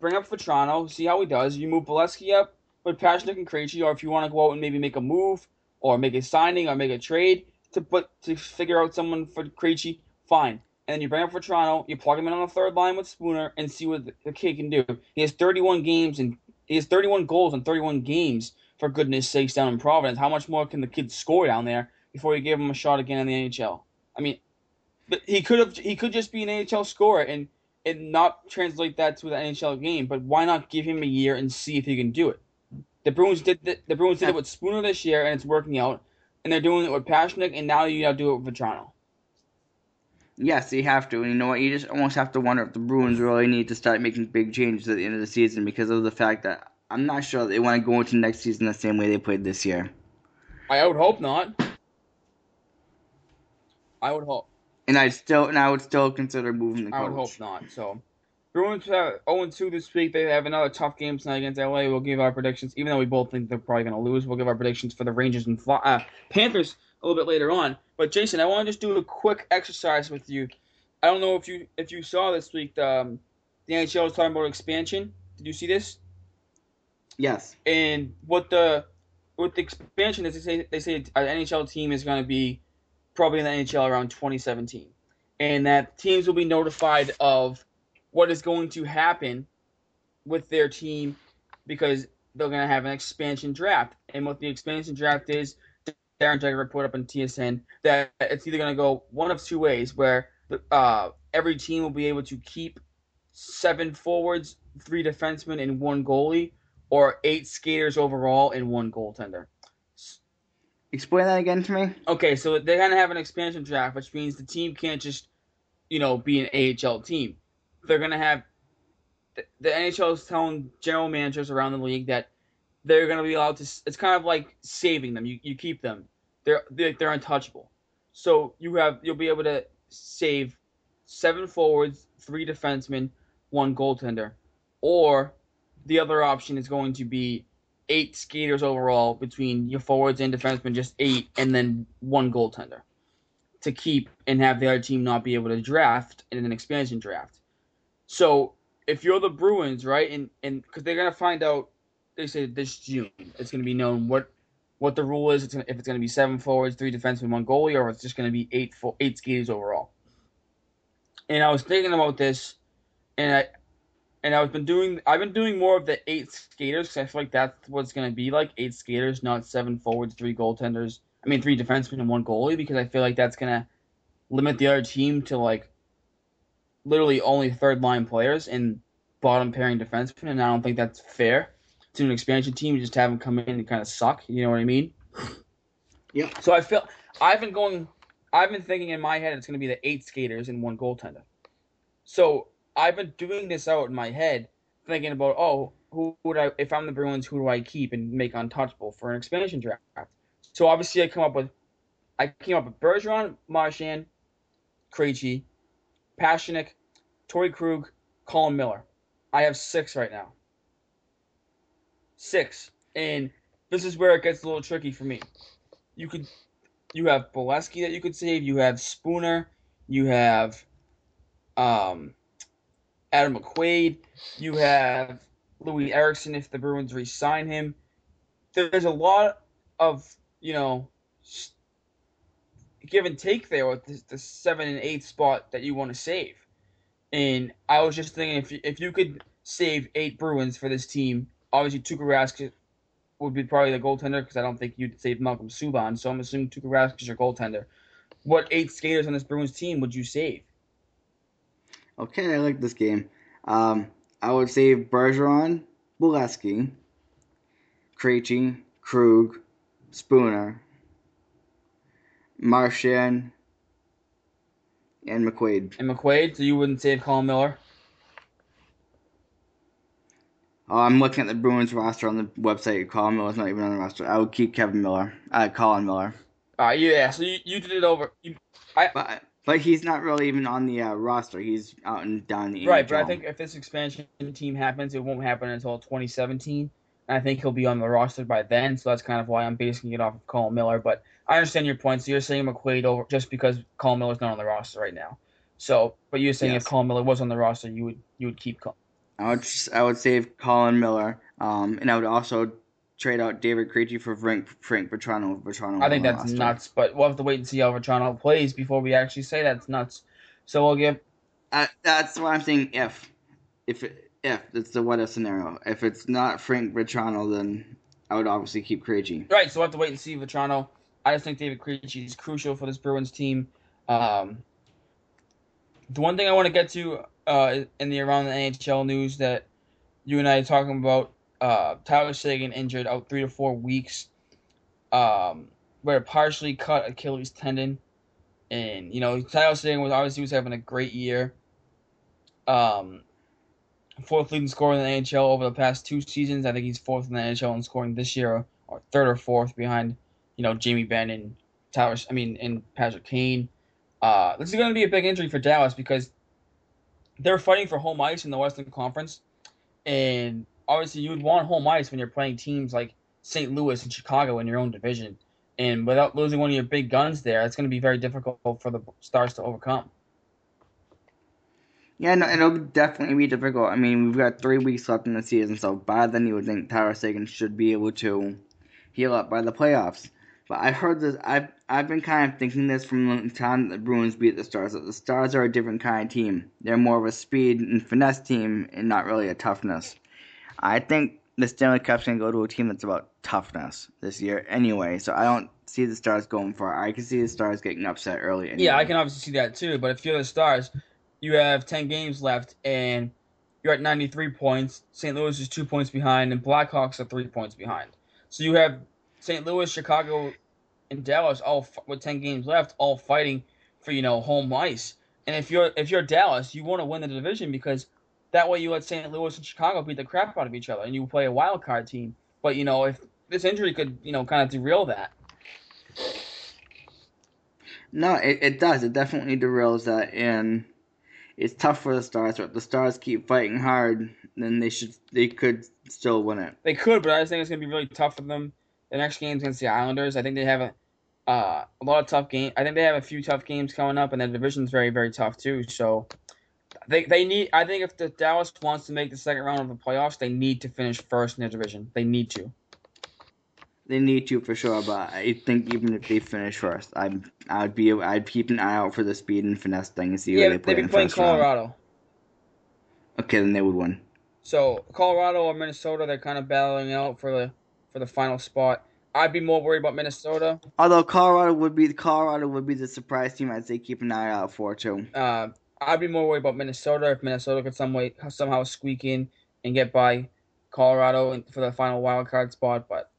Speaker 2: bring up Vatrano, see how he does. You move Beleskey up with Pastrnak and Krejci, or if you want to go out and maybe make a move or make a signing or make a trade to put to figure out someone for Krejci, fine. And then you bring up Vatrano, you plug him in on the third line with Spooner, and see what the, kid can do. He has 31 games and he has 31 goals in 31 games. For goodness sakes, down in Providence, how much more can the kid score down there before you give him a shot again in the NHL? I mean, but he could have he could just be an NHL scorer and and not translate that to the NHL game. But why not give him a year and see if he can do it? The Bruins did the, the Bruins did it with Spooner this year and it's working out, and they're doing it with Pastrnak and now you got to do it with Vatrano.
Speaker 3: Yes, you have to. And you know what? You just almost have to wonder if the Bruins really need to start making big changes at the end of the season because of the fact that I'm not sure they want to go into next season the same way they played this year.
Speaker 2: I would hope not. I would hope.
Speaker 3: And I still and I would still consider moving the coach.
Speaker 2: I would hope not. So, Bruins have 0 2 this week. They have another tough game tonight against LA. We'll give our predictions, even though we both think they're probably going to lose. We'll give our predictions for the Rangers and uh, Panthers a little bit later on. But Jason, I want to just do a quick exercise with you. I don't know if you if you saw this week. Um, the NHL was talking about expansion. Did you see this?
Speaker 3: Yes.
Speaker 2: And what the with the expansion is they say they say an NHL team is going to be probably in the NHL around 2017, and that teams will be notified of what is going to happen with their team because they're going to have an expansion draft. And what the expansion draft is Darren Dreger put up on TSN that it's either going to go one of two ways, where uh, every team will be able to keep seven forwards, three defensemen, and one goalie, or eight skaters overall and one goaltender.
Speaker 3: Explain that again to me.
Speaker 2: Okay, so they're to have an expansion draft, which means the team can't just, you know, be an AHL team. They're to have the, the NHL is telling general managers around the league that they're to be allowed to. It's kind of like saving them. You, you keep them. They're, they're they're untouchable. So you have you'll be able to save seven forwards, three defensemen, one goaltender, or the other option is going to be eight skaters overall between your forwards and defensemen, just eight, and then one goaltender to keep and have the other team not be able to draft in an expansion draft. So if you're the Bruins, right, and and because they're gonna find out, they say this June, it's gonna be known what what the rule is. It's gonna, if it's gonna be seven forwards, three defensemen, one goalie, or it's just gonna be eight eight skaters overall. And I was thinking about this, and I and I've been doing I've been doing more of the eight skaters because I feel like that's what's gonna be like eight skaters, not seven forwards, three goaltenders. I mean three defensemen and one goalie because I feel like that's gonna limit the other team to like literally only third line players and bottom pairing defensemen, and I don't think that's fair to an expansion team. You just have them come in and kind of suck. You know what I mean?
Speaker 3: Yeah.
Speaker 2: So I feel I've been going. I've been thinking in my head it's going to be the eight skaters and one goaltender. So I've been doing this out in my head, thinking about oh, who would I if I'm the Bruins, who do I keep and make untouchable for an expansion draft? So obviously I come up with I came up with Bergeron, Marchand, Krejci, Pastrnak, Torey Krug, Colin Miller. I have six right now. Six. And this is where it gets a little tricky for me. You could you have Beleskey that you could save, you have Spooner, you have um Adam McQuaid, you have Loui Eriksson if the Bruins re-sign him. There's a lot of, you know, give and take there with the, the seven and eight spot that you want to save. And I was just thinking if you, if you could save eight Bruins for this team, obviously Tuukka Rask would be probably the goaltender because I don't think you'd save Malcolm Subban. So I'm assuming Tuukka Rask is your goaltender. What eight skaters on this Bruins team would you save?
Speaker 3: Okay, I like this game. Um, I would save Bergeron, Beleskey, Krejci, Krug, Spooner, Marchand, and McQuaid.
Speaker 2: And McQuaid, so you wouldn't save Colin Miller?
Speaker 3: Oh, I'm looking at the Bruins roster on the website. Colin Miller's not even on the roster. I would keep Kevin Miller. Uh, Colin Miller.
Speaker 2: Uh, yeah, so you, you did it over. You, I,
Speaker 3: But but he's not really even on the uh, roster. He's out and down the
Speaker 2: right, but I think if this expansion team happens, it won't happen until 2017. And I think he'll be on the roster by then, so that's kind of why I'm basing it off of Colin Miller. But I understand your point. So you're saying McQuaid over just because Colin Miller's not on the roster right now. So, but you're saying
Speaker 3: Yes.
Speaker 2: if Colin Miller was on the roster, you would you would keep Colin.
Speaker 3: I would just, I would save Colin Miller. Um, and I would also trade out David Krejci for Frank Frank Vatrano. Vatrano
Speaker 2: I think that's nuts, but we'll have to wait and see how Vatrano plays before we actually say that's nuts. So we'll give
Speaker 3: Uh, that's why I'm saying. If if if it's the what if scenario. If it's not Frank Vatrano, then I would obviously keep Krejci.
Speaker 2: Right, so we'll have to wait and see Vatrano. I just think David Krejci is crucial for this Bruins team. Um, the one thing I want to get to uh, in the around the NHL news that you and I are talking about, uh, Tyler Seguin injured out three to four weeks, um, where partially cut Achilles tendon, and you know Tyler Seguin was obviously was having a great year. Um, fourth leading scorer in the NHL over the past two seasons. I think he's fourth in the NHL in scoring this year, or third or fourth behind, you know, Jamie Benn and Tyler. I mean, and Patrick Kane. Uh, this is going to be a big injury for Dallas because they're fighting for home ice in the Western Conference, and obviously you would want home ice when you're playing teams like St. Louis and Chicago in your own division. And without losing one of your big guns there, it's going to be very difficult for the Stars to overcome.
Speaker 3: Yeah, no, it'll definitely be difficult. I mean, we've got three weeks left in the season, so by then you would think Tyler Seguin should be able to heal up by the playoffs. But I've heard this. I've I've been kind of thinking this from the time the Bruins beat the Stars. That the Stars are a different kind of team. They're more of a speed and finesse team, and not really a toughness. I think the Stanley Cup's gonna go to a team that's about toughness this year anyway. So I don't see the Stars going far. I can see the Stars getting upset early. Anyway.
Speaker 2: Yeah, I can obviously see that too. But if you're the Stars, you have 10 games left and you're at 93 points. St. Louis is two points behind, and Blackhawks are three points behind. So you have St. Louis, Chicago, and Dallas all with 10 games left, all fighting for you know home ice. And if you're if you're Dallas, you want to win the division because that way you let St. Louis and Chicago beat the crap out of each other, and you play a wild card team. But you know if this injury could you know kind of derail that.
Speaker 3: No, it, it does. It definitely derails that, and it's tough for the Stars. But if the Stars keep fighting hard, then they should they could still win it.
Speaker 2: They could, but I just think it's gonna be really tough for them. The next game's against the Islanders. I think they have a uh, a lot of tough games. I think they have a few tough games coming up, and the division's very very tough too. So they they need. I think if the Dallas wants to make the second round of the playoffs, they need to finish first in their division. They need to.
Speaker 3: They need to for sure, but I think even if they finish first, I'm I'd be I'd keep an eye out for the speed and finesse thing and see
Speaker 2: Yeah,
Speaker 3: who they play
Speaker 2: they've been
Speaker 3: in
Speaker 2: playing
Speaker 3: first round.
Speaker 2: Colorado.
Speaker 3: Okay, then they would win.
Speaker 2: So Colorado or Minnesota, they're kind of battling out for the for the final spot. I'd be more worried about Minnesota.
Speaker 3: Although Colorado would be Colorado would be the surprise team I'd say keep an eye out for too.
Speaker 2: Uh, I'd be more worried about Minnesota if Minnesota could some way somehow squeak in and get by Colorado for the final wild card spot. But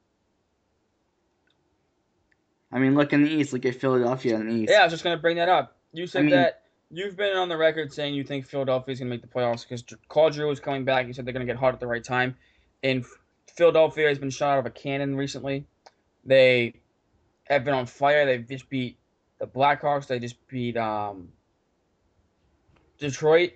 Speaker 3: I mean, look in the East. Look at Philadelphia in the East.
Speaker 2: yeah, I was just gonna bring that up. You said
Speaker 3: I mean-
Speaker 2: that you've been on the record saying you think Philadelphia's gonna make the playoffs because Claude Giroux is coming back. You said they're gonna get hot at the right time, and Philadelphia has been shot out of a cannon recently. They have been on fire. They've just beat the Blackhawks. They just beat um, Detroit,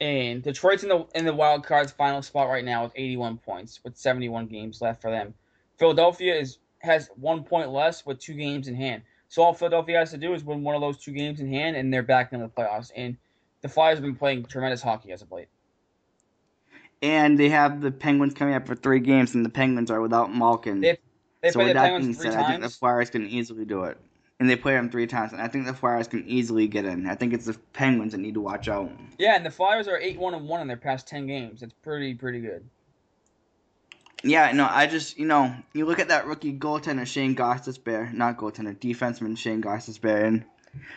Speaker 2: and Detroit's in the in the wild cards final spot right now with 81 points with 71 games left for them. Philadelphia is has one point less with two games in hand. So all Philadelphia has to do is win one of those two games in hand, and they're back in the playoffs. And the Flyers have been playing tremendous hockey as of late.
Speaker 3: And they have the Penguins coming up for three games, and the Penguins are without Malkin.
Speaker 2: They- They
Speaker 3: so
Speaker 2: played
Speaker 3: with
Speaker 2: the
Speaker 3: that
Speaker 2: Penguins
Speaker 3: being said, I think the. Flyers can easily do it. And they play them three times, and I think the Flyers can easily get in. I think it's the Penguins that need to watch out.
Speaker 2: Yeah, and the Flyers are eight one and one in their past ten games. It's pretty pretty good.
Speaker 3: Yeah, no, I just you know you look at that rookie goaltender Shane Gostisbehere, not goaltender, defenseman Shane Gostisbehere, and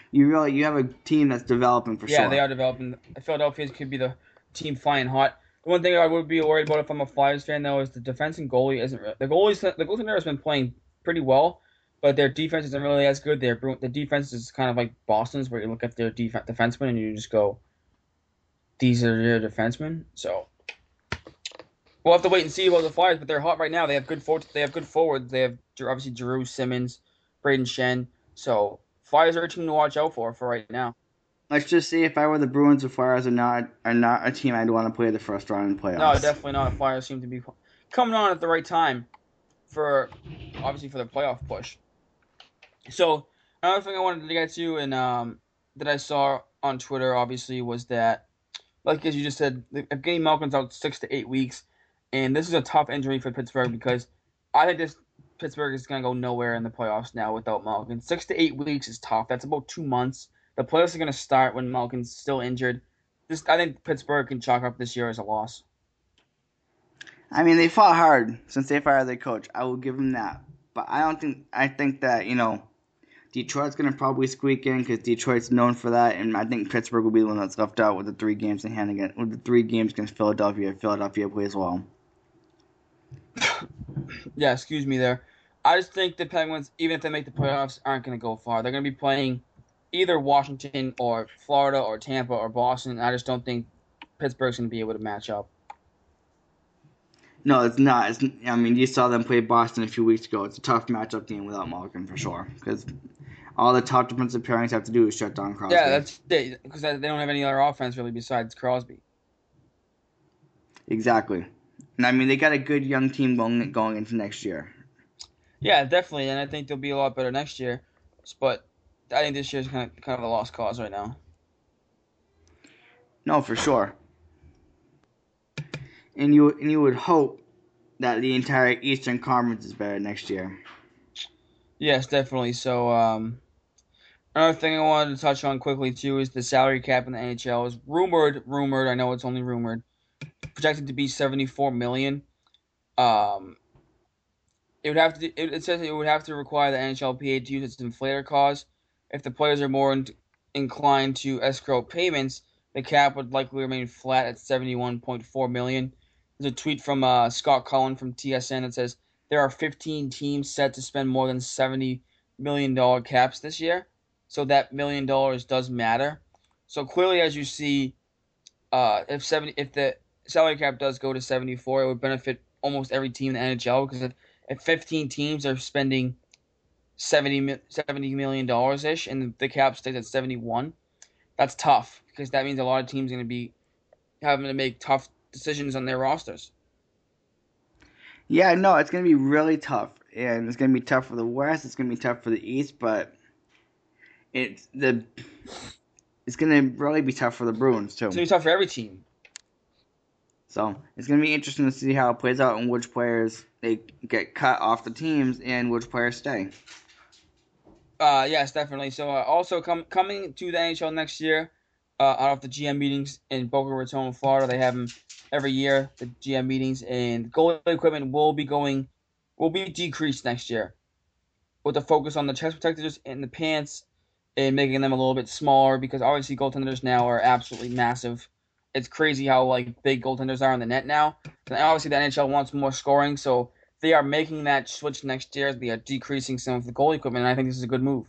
Speaker 3: you really you have a team that's developing for
Speaker 2: yeah,
Speaker 3: sure.
Speaker 2: Yeah, they are developing. Philadelphia could be the team flying hot. The one thing I would be worried about if I'm a Flyers fan though is the defense and goalie isn't the goalies the goaltender has been playing pretty well, but their defense isn't really as good. Their the defense is kind of like Boston's, where you look at their def- defensemen and you just go, these are your defensemen. So we'll have to wait and see about the Flyers, but they're hot right now. They have good for- they have good forwards. They have obviously Drew Simmonds, Brayden Schenn. So Flyers are a team to watch out for for right now.
Speaker 3: Let's just say if I were the Bruins, the Flyers are not are not a team I'd want to play the first round in the playoffs.
Speaker 2: No, definitely not. Flyers seem to be coming on at the right time for obviously for the playoff push. So another thing I wanted to get to and um, that I saw on Twitter obviously was that, like as you just said, Evgeny Malkin's out six to eight weeks, and this is a tough injury for Pittsburgh because I think this Pittsburgh is gonna go nowhere in the playoffs now without Malkin. Six to eight weeks is tough. That's about two months. The playoffs are gonna start when Malkin's still injured. This I think Pittsburgh can chalk up this year as a loss.
Speaker 3: I mean, they fought hard since they fired their coach. I will give them that. But I don't think I think that you know Detroit's gonna probably squeak in because Detroit's known for that, and I think Pittsburgh will be the one that's left out with the three games in hand again. With the three games against Philadelphia, Philadelphia plays well. *coughs*
Speaker 2: Yeah, excuse me there. I just think the Penguins, even if they make the playoffs, aren't going to go far. They're going to be playing either Washington or Florida or Tampa or Boston. I just don't think Pittsburgh's going to be able to match up.
Speaker 3: No, it's not. It's, I mean, you saw them play Boston a few weeks ago. It's a tough matchup game without Malkin for sure because all the top defensive pairings have to do is shut down Crosby.
Speaker 2: Yeah, that's it because they don't have any other offense really besides Crosby.
Speaker 3: exactly. And I mean, they got a good young team going going into next year.
Speaker 2: Yeah, definitely, and I think they'll be a lot better next year. But I think this year's kind of kind of a lost cause right now.
Speaker 3: No, for sure. And you and you would hope that the entire Eastern Conference is better next year.
Speaker 2: Yes, definitely. So, um, another thing I wanted to touch on quickly too is the salary cap in the NHL is rumored. Rumored. I know it's only rumored. Projected to be seventy four million. Um, it would have to. It, it says it would have to require the NHLPA to use its inflator clause. If the players are more in, inclined to escrow payments, the cap would likely remain flat at seventy-one point four million. There's a tweet from uh, Scott Cullen from TSN that says there are 15 teams set to spend more than 70 million dollar caps this year, so that million dollars does matter. So clearly, as you see, uh, if 70, if the salary cap does go to 74, it would benefit almost every team in the NHL because if, if 15 teams are spending 70, 70 million dollars ish and the cap stays at 71, that's tough because that means a lot of teams are going to be having to make tough decisions on their rosters.
Speaker 3: Yeah, no, it's going to be really tough, and it's going to be tough for the West. It's going to be tough for the East, but it's the it's going to really be tough for the Bruins too.
Speaker 2: It's to be tough for every team.
Speaker 3: So it's going to be interesting to see how it plays out and which players they get cut off the teams and which players stay.
Speaker 2: Uh, yes, definitely. So uh, also com- coming to the NHL next year, uh, out of the GM meetings in Boca Raton, Florida, they have them every year. The GM meetings and goalie equipment will be going, will be decreased next year, with a focus on the chest protectors and the pants, and making them a little bit smaller because obviously goaltenders now are absolutely massive. It's crazy how like big goaltenders are in the net now. And obviously the NHL wants more scoring, so they are making that switch next year. They are decreasing some of the goal equipment, and I think this is a good move.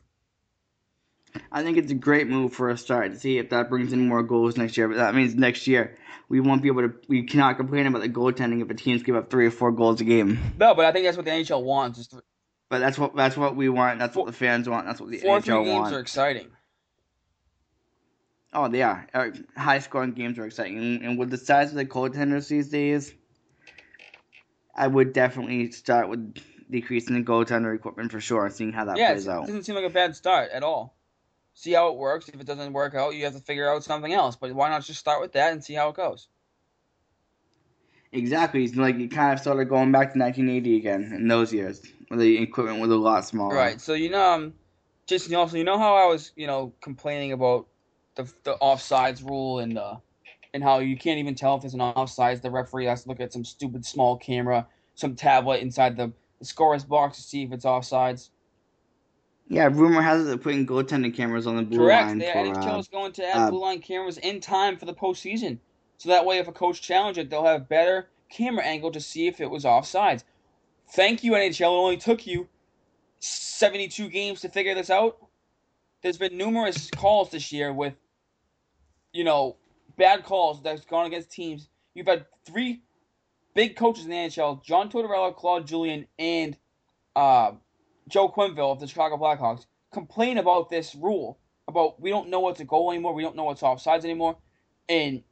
Speaker 3: I think it's a great move for a start to see if that brings in more goals next year. But that means next year we won't be able to. We cannot complain about the goaltending if the teams give up three or four goals a game.
Speaker 2: No, but I think that's what the NHL wants. Is
Speaker 3: But that's what that's what we want. That's what the fans want. That's what the
Speaker 2: four three
Speaker 3: NHL
Speaker 2: games
Speaker 3: want.
Speaker 2: are exciting.
Speaker 3: Oh, they are. Uh, high scoring games are exciting. And, with the size of the goaltenders these days, I would definitely start with decreasing the goaltender equipment for sure and seeing how that
Speaker 2: yeah,
Speaker 3: plays
Speaker 2: it doesn't seem like a bad start at all. See how it works. If it doesn't work out, you have to figure out something else. But why not just start with that and see how it goes?
Speaker 3: Exactly. It's like you kind of started going back to 1980 again in those years, the equipment was a lot smaller.
Speaker 2: Right. So you know, um, Jason, also you know how I was, you know, complaining about the the offsides rule and uh, and how you can't even tell if it's an offsides. The referee has to look at some stupid small camera, some tablet inside the, the scorer's box to see if it's offsides.
Speaker 3: Yeah, rumor has it they're putting goaltending cameras on the blue
Speaker 2: Correct.
Speaker 3: line
Speaker 2: The
Speaker 3: for.
Speaker 2: NHL
Speaker 3: Uh,
Speaker 2: is going to add
Speaker 3: uh,
Speaker 2: blue line cameras in time for the postseason, so that way if a coach challenges it, they'll have better camera angle to see if it was offsides. Thank you, NHL. It only took you 72 games to figure this out. There's been numerous calls this year with, you know, bad calls that's gone against teams. You've had three big coaches in the NHL: John Tortorella, Claude Julien, and uh, Joe Quenneville of the Chicago Blackhawks complain about this rule about we don't know what's a goal anymore, we don't know what's offsides anymore, and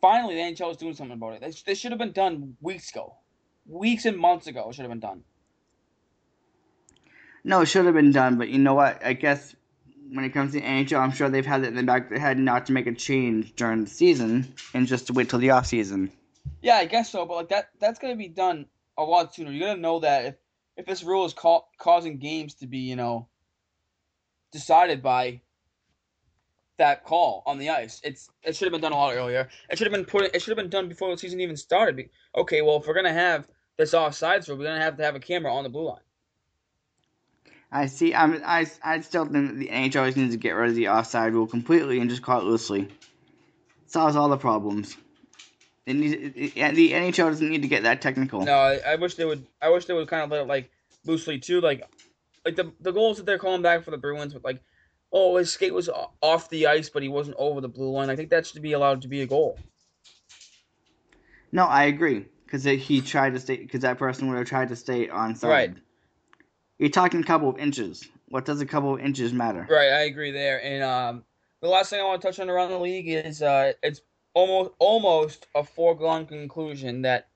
Speaker 2: finally the NHL is doing something about it. This, this should have been done weeks ago, weeks and months ago. It should have been done.
Speaker 3: no, it should have been done, but you know what? I guess when it comes to NHL, I'm sure they've had it in the back of their head not to make a change during the season and just to wait till the off season.
Speaker 2: Yeah, I guess so, but like that that's gonna be done a lot sooner. You're gonna know that if if this rule is ca- causing games to be you know decided by that call on the ice. It's it should have been done a lot earlier. It should have been put. It should have been done before the season even started. Okay, well if we're gonna have this offsides rule, we're gonna have to have a camera on the blue line.
Speaker 3: I see. I'm. I. I still think that the NHL needs to get rid of the offside rule completely and just call it loosely. Solves all the problems. It needs. It, it, the NHL doesn't need to get that technical.
Speaker 2: No, I, I wish they would. I wish they would kind of let it like loosely too. Like, like the the goals that they're calling back for the Bruins with like, oh his skate was off the ice, but he wasn't over the blue line. I think that should be allowed to be a goal.
Speaker 3: No, I agree. Because he tried to stay. Because that person would have tried to stay on side.
Speaker 2: Right.
Speaker 3: You're talking a couple of inches. What does a couple of inches matter?
Speaker 2: Right, I agree there. And um, the last thing I want to touch on around the league is uh, it's almost almost a foregone conclusion that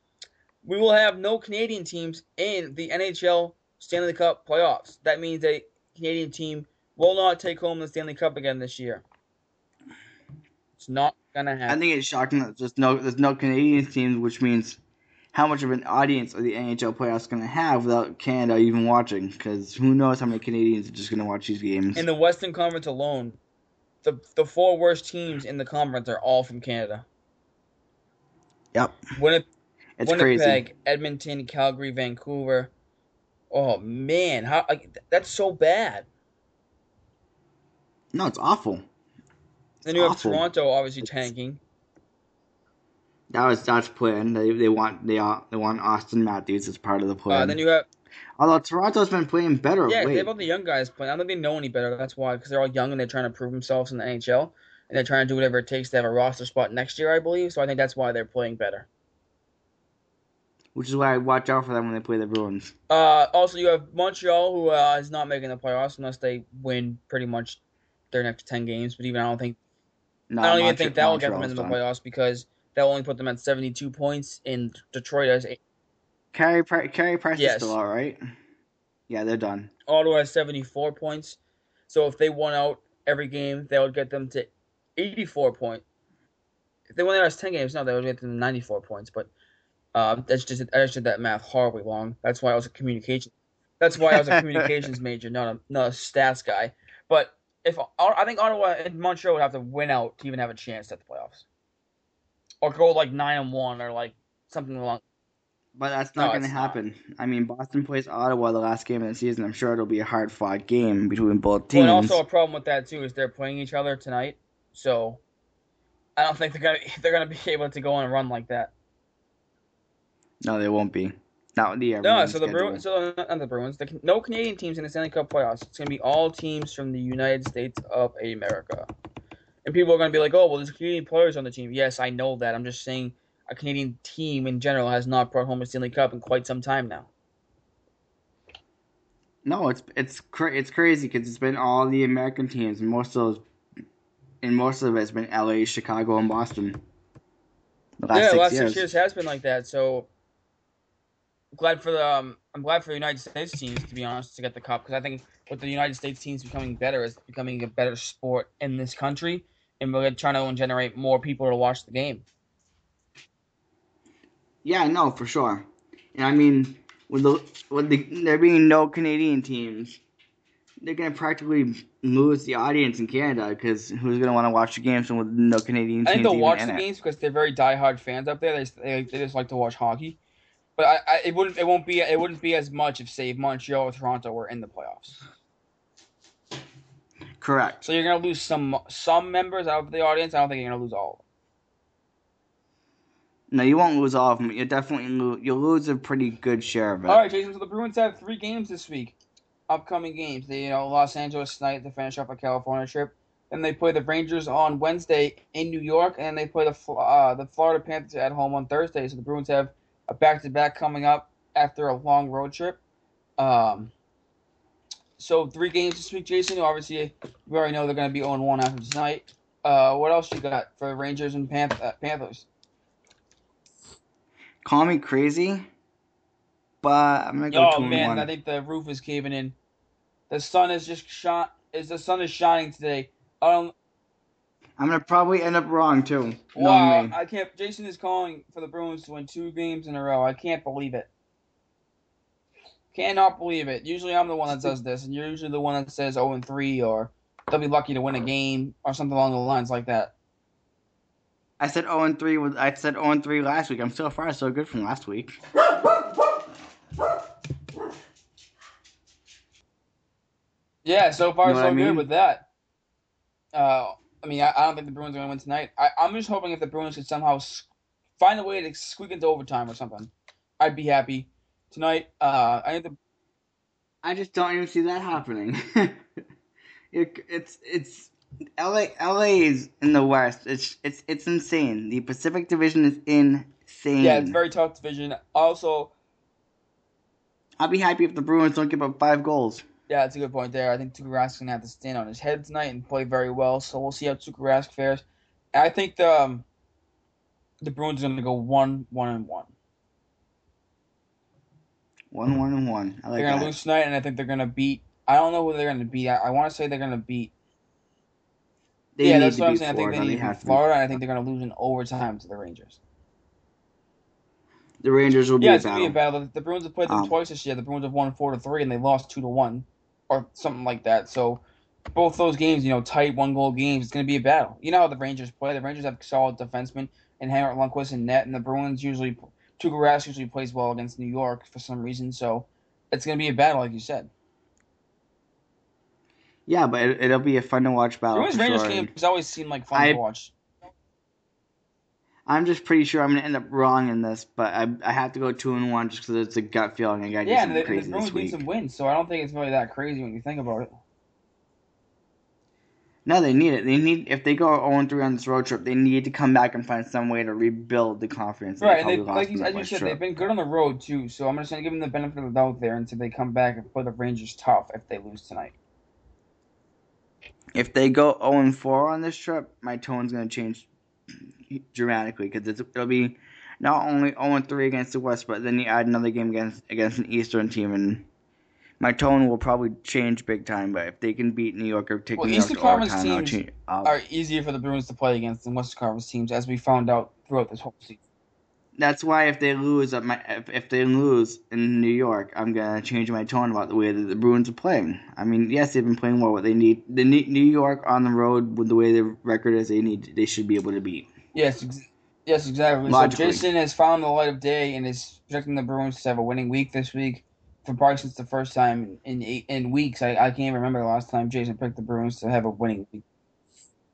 Speaker 2: we will have no Canadian teams in the NHL Stanley Cup playoffs. That means a Canadian team will not take home the Stanley Cup again this year. It's not gonna happen.
Speaker 3: I think it's shocking that there's no there's no Canadian teams, which means how much of an audience are the NHL playoffs going to have without Canada even watching? Because who knows how many Canadians are just going to watch these games?
Speaker 2: In the Western Conference alone, the the four worst teams in the conference are all from Canada.
Speaker 3: Yep. It's
Speaker 2: Winnipeg,
Speaker 3: crazy.
Speaker 2: Edmonton, Calgary, Vancouver. Oh man, how like, that's so bad.
Speaker 3: No, it's awful.
Speaker 2: Then you have. Toronto obviously
Speaker 3: It's-
Speaker 2: tanking.
Speaker 3: That was that's planned. They they want they uh, they want Auston Matthews as part of the plan.
Speaker 2: Uh, then you have
Speaker 3: Although Toronto's been playing better
Speaker 2: yeah, they have all the young guys playing. I don't think they know any better. That's why because they're all young and they're trying to prove themselves in the NHL and they're trying to do whatever it takes to have a roster spot next year, I believe. So I think that's why they're playing better.
Speaker 3: which is why I watch out for them when they play the Bruins.
Speaker 2: Uh, also, you have Montreal, who uh, is not making the playoffs unless they win pretty much their next ten games. But even I don't think
Speaker 3: No,
Speaker 2: I don't even think that will get them into the playoffs because that will only put them at seventy-two points. In Detroit has eight.
Speaker 3: Carey Pri- Carey Price
Speaker 2: Yes.
Speaker 3: is still all right. Yeah, they're done.
Speaker 2: Ottawa has seventy-four points. So if they won out every game, that would get them to eighty-four points. If they won their last ten games, no, they would get them ninety-four points. But um, that's just I just did that math horribly long. That's why I was a communication. That's why I was a communications *laughs* major, not a not a stats guy. But if I think Ottawa and Montreal would have to win out to even have a chance at the playoffs, or go like nine and one, or like something along.
Speaker 3: But that's
Speaker 2: No,
Speaker 3: not going to
Speaker 2: it's not.
Speaker 3: happen. I mean, Boston plays Ottawa the last game of the season. I'm sure it'll be a hard fought game between both
Speaker 2: Well,
Speaker 3: teams.
Speaker 2: and also a problem with that too is they're playing each other tonight, so I don't think they're gonna *laughs* they're gonna be able to go on a run like that.
Speaker 3: no, they won't be. Not the uh,
Speaker 2: No, so the. Bruins, so not the Bruins, the, no Canadian teams in the Stanley Cup playoffs. It's gonna be all teams from the United States of America, and people are gonna be like, "Oh, well, there's Canadian players on the team." Yes, I know that. I'm just saying a Canadian team in general has not brought home a Stanley Cup in quite some time now.
Speaker 3: No, it's it's cra- it's crazy because it's been all the American teams, and most of those, and most of it's been L.A., Chicago, and Boston. The last
Speaker 2: yeah,
Speaker 3: six
Speaker 2: the last
Speaker 3: years.
Speaker 2: six years has been like that. So glad for the um, I'm glad for the United States teams to be honest to get the cup because I think with the United States teams becoming better, it's becoming a better sport in this country, and we're trying to generate more people to watch the game.
Speaker 3: Yeah, no, for sure. And I mean, with the with the there being no Canadian teams, they're gonna practically lose the audience in Canada because who's gonna want to watch the games with no Canadian teams?
Speaker 2: I think they'll watch the
Speaker 3: it?
Speaker 2: games because they're very diehard fans up there. They, just- they, they just like to watch hockey. But I, I, it wouldn't it won't be it wouldn't be as much if say Montreal or Toronto were in the playoffs.
Speaker 3: Correct.
Speaker 2: So you're gonna lose some some members out of the audience. I don't think you're gonna lose all. of them.
Speaker 3: No, you won't lose all of them. You definitely lo- you'll lose a pretty good share of it.
Speaker 2: All right, Jason. So the Bruins have three games this week, upcoming games. They, you know, Los Angeles tonight to finish up a California trip. Then they play the Rangers on Wednesday in New York, and then they play the uh, the Florida Panthers at home on Thursday. So the Bruins have a back to back coming up after a long road trip. Um, so three games this week, Jason. Obviously, we already know they're going to be 0 1 after tonight. Uh, what else you got for the Rangers and Panth- uh, Panthers?
Speaker 3: Call me crazy, but I'm gonna go
Speaker 2: Oh man. I think the roof is caving in. The sun is just shot. Is the sun is shining today? I don't.
Speaker 3: I'm gonna probably end up wrong too.
Speaker 2: Wow. I can't. Jason is calling for the Bruins to win two games in a row. I can't believe it. Cannot believe it. Usually I'm the one that does this, and you're usually the one that says 0 and 3 or they'll be lucky to win a game or something along the lines like that.
Speaker 3: I said 0 and 3 with I said 0 and 3 last week. I'm so far so good from last week.
Speaker 2: Yeah, so far
Speaker 3: You know
Speaker 2: so
Speaker 3: I
Speaker 2: good with that. Uh, I mean, I, I don't think the Bruins are going to win tonight. I, I'm just hoping if the Bruins could somehow find a way to squeak into overtime or something, I'd be happy. Tonight, uh, I think the
Speaker 3: I just don't even see that happening. *laughs* it, it's it's LA LA is in the West. It's it's it's insane. The Pacific Division is insane.
Speaker 2: yeah, it's a very tough division. Also,
Speaker 3: I'll be happy if the Bruins don't give up five goals.
Speaker 2: yeah, it's a good point there. I think Tuukka Rask's going to have to stand on his head tonight and play very well. So we'll see how Tuukka Rask fares. I think the um, the Bruins are going to go one one and one.
Speaker 3: One one and one. I like
Speaker 2: they're going to
Speaker 3: that.
Speaker 2: lose tonight, and I think they're going to beat. I don't know who they're going to beat. I, I want to say they're going to beat
Speaker 3: They
Speaker 2: yeah, that's what I'm saying. I think they need to
Speaker 3: have
Speaker 2: beat. Florida, and I think they're going to lose in overtime to the Rangers.
Speaker 3: The Rangers will be
Speaker 2: Yeah,
Speaker 3: a
Speaker 2: it's going to be a battle. The Bruins have played them
Speaker 3: Um,
Speaker 2: twice this year. The Bruins have won four to three, and they lost two to one, or something like that. So both those games, you know, tight one goal games. It's going to be a battle. You know how the Rangers play. The Rangers have solid defensemen and Henrik Lundqvist and net, and the Bruins usually Tuukka usually plays well against New York for some reason, so it's going to be a battle, like you said.
Speaker 3: Yeah, but it, will be a fun to watch battle.
Speaker 2: Bruins Rangers
Speaker 3: sure.
Speaker 2: games always seem like fun
Speaker 3: I,
Speaker 2: to watch.
Speaker 3: I'm just pretty sure I'm going to end up wrong in this, but I, I have to go two and one just because it's a gut feeling. I got to
Speaker 2: yeah,
Speaker 3: do something
Speaker 2: and the,
Speaker 3: crazy
Speaker 2: the Bruins
Speaker 3: this
Speaker 2: need some wins, so I don't think it's really that crazy when you think about it.
Speaker 3: No, they need it. They need if they go 0 3 on this road trip, they need to come back and find some way to rebuild the confidence.
Speaker 2: Right, and they, like you, as you said,
Speaker 3: trip.
Speaker 2: they've been good on the road too. So I'm just gonna give them the benefit of the doubt there until they come back and put the Rangers tough if they lose tonight.
Speaker 3: If they go 0 4 on this trip, my tone's going to change dramatically because it'll be not only 0 3 against the West, but then you add another game against against an Eastern team, and my tone will probably change big time. But if they can beat New York or take
Speaker 2: Well,
Speaker 3: New York
Speaker 2: Eastern
Speaker 3: to
Speaker 2: Conference
Speaker 3: I'll
Speaker 2: teams
Speaker 3: change.
Speaker 2: Are easier for the Bruins to play against than Western Conference teams, as we found out throughout this whole season.
Speaker 3: that's why if they lose at my if, if they lose in New York, I'm gonna change my tone about the way that the Bruins are playing. I mean, yes, they've been playing well, but they need the New New York on the road with the way their record is. They need they should be able to beat.
Speaker 2: Yes, ex- yes, exactly.
Speaker 3: Logically.
Speaker 2: So Jason has found the light of day and is projecting the Bruins to have a winning week this week. For probably since the first time in eight, in weeks, I, I can't remember the last time Jason picked the Bruins to have a winning week.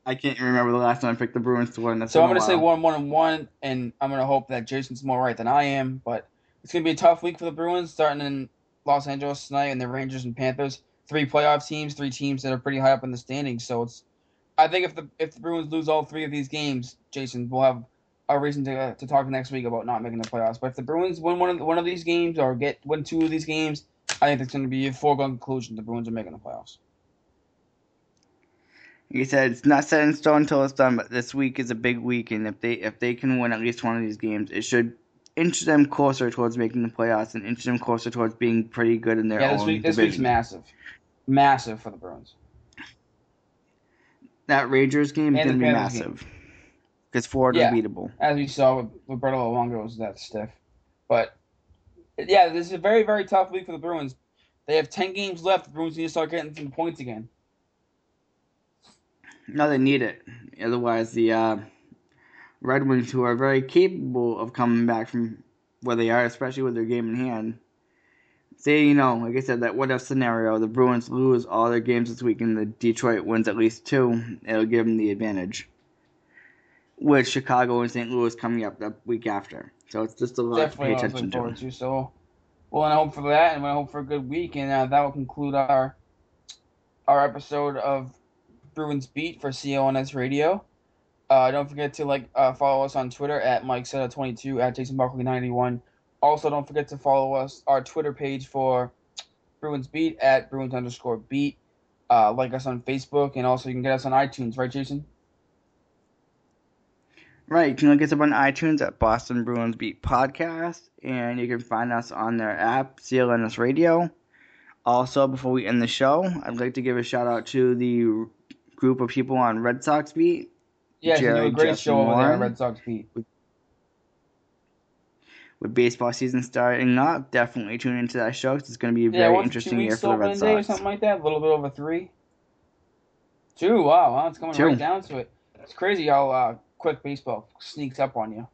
Speaker 3: I can't remember the last time I picked the Bruins to win. That's
Speaker 2: So I'm gonna say
Speaker 3: while.
Speaker 2: one, one, and one, and I'm gonna hope that Jason's more right than I am. But it's gonna be a tough week for the Bruins, starting in Los Angeles tonight, and the Rangers and Panthers, three playoff teams, three teams that are pretty high up in the standings. So it's, I think if the if the Bruins lose all three of these games, Jason will have a reason to uh, to talk next week about not making the playoffs. But if the Bruins win one of one of these games or get win two of these games, I think it's gonna be a foregone conclusion the Bruins are making the playoffs.
Speaker 3: He said it's not set in stone until it's done, but this week is a big week, and if they if they can win at least one of these games, it should inch them closer towards making the playoffs and inch them closer towards being pretty good in their
Speaker 2: Yeah,
Speaker 3: own
Speaker 2: this week this
Speaker 3: division.
Speaker 2: week's massive, massive for the Bruins.
Speaker 3: That Rangers game is going to be
Speaker 2: massive. game.
Speaker 3: Because Florida's
Speaker 2: Yeah.
Speaker 3: beatable.
Speaker 2: as we saw with Roberto Luongo was that stiff. But yeah, this is a very very tough week for the Bruins. They have ten games left. The Bruins need to start getting some points again.
Speaker 3: No, they need it. Otherwise, the uh, Red Wings, who are very capable of coming back from where they are, especially with their game in hand, say, you know, like I said, that what if scenario, the Bruins lose all their games this week and the Detroit wins at least two, it'll give them the advantage. With Chicago and St. Louis coming up the week after. So it's just a lot
Speaker 2: Definitely
Speaker 3: to pay
Speaker 2: I was looking
Speaker 3: attention to.
Speaker 2: to. So, well, and I hope for that, and I hope for a good week, and uh, that will conclude our our episode of Bruins Beat for CLNS Radio. Uh, don't forget to like uh, follow us on Twitter at MikeSetta22 at Jason Buckley 91. Also, don't forget to follow us our Twitter page for Bruins Beat at Bruins underscore Beat. Uh, like us on Facebook, and also you can get us on iTunes, right, Jason?
Speaker 3: Right, you can look us up on iTunes at Boston Bruins Beat Podcast, and you can find us on their app, CLNS Radio. Also, before we end the show, I'd like to give a shout out to the group of people on Red Sox Beat.
Speaker 2: Yeah, you do a great
Speaker 3: Justin
Speaker 2: show over there
Speaker 3: Warren.
Speaker 2: Red Sox Beat.
Speaker 3: With baseball season starting up, definitely tune into that show 'cause it's going to be a
Speaker 2: Yeah,
Speaker 3: very interesting year for the Red
Speaker 2: day or
Speaker 3: Sox.
Speaker 2: something like that? A little bit over three. Two. Wow, wow it's coming
Speaker 3: Two.
Speaker 2: right down to it. It's crazy how uh, quick baseball sneaks up on you.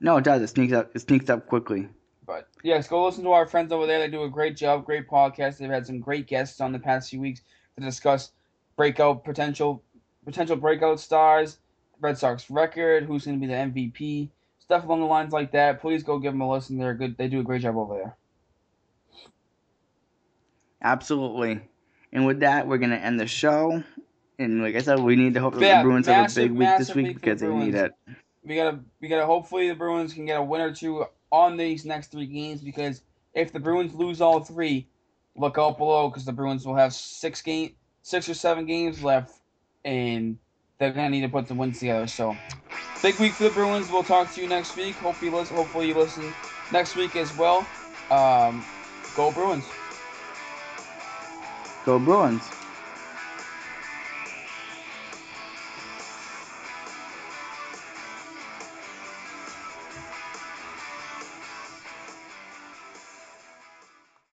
Speaker 3: No, it does. It sneaks up. It sneaks up quickly.
Speaker 2: But yes, go listen to our friends over there. They do a great job, great podcast. They've had some great guests on the past few weeks to discuss breakout potential, potential breakout stars, Red Sox record, who's going to be the MVP, stuff along the lines like that. Please go give them a listen. They're good. They do a great job over there.
Speaker 3: Absolutely. And with that, we're going to end the show. And like I said, we need to hope that
Speaker 2: Yeah,
Speaker 3: the Bruins have a big week this week
Speaker 2: week
Speaker 3: because
Speaker 2: the
Speaker 3: they need it.
Speaker 2: we gotta we gotta hopefully the Bruins can get a win or two on these next three games because if the Bruins lose all three, look out below because the Bruins will have six game six or seven games left and they're gonna need to put the wins together. So big week for the Bruins. We'll talk to you next week. Hopefully you listen hopefully you listen next week as well. Um, go Bruins.
Speaker 3: Go Bruins.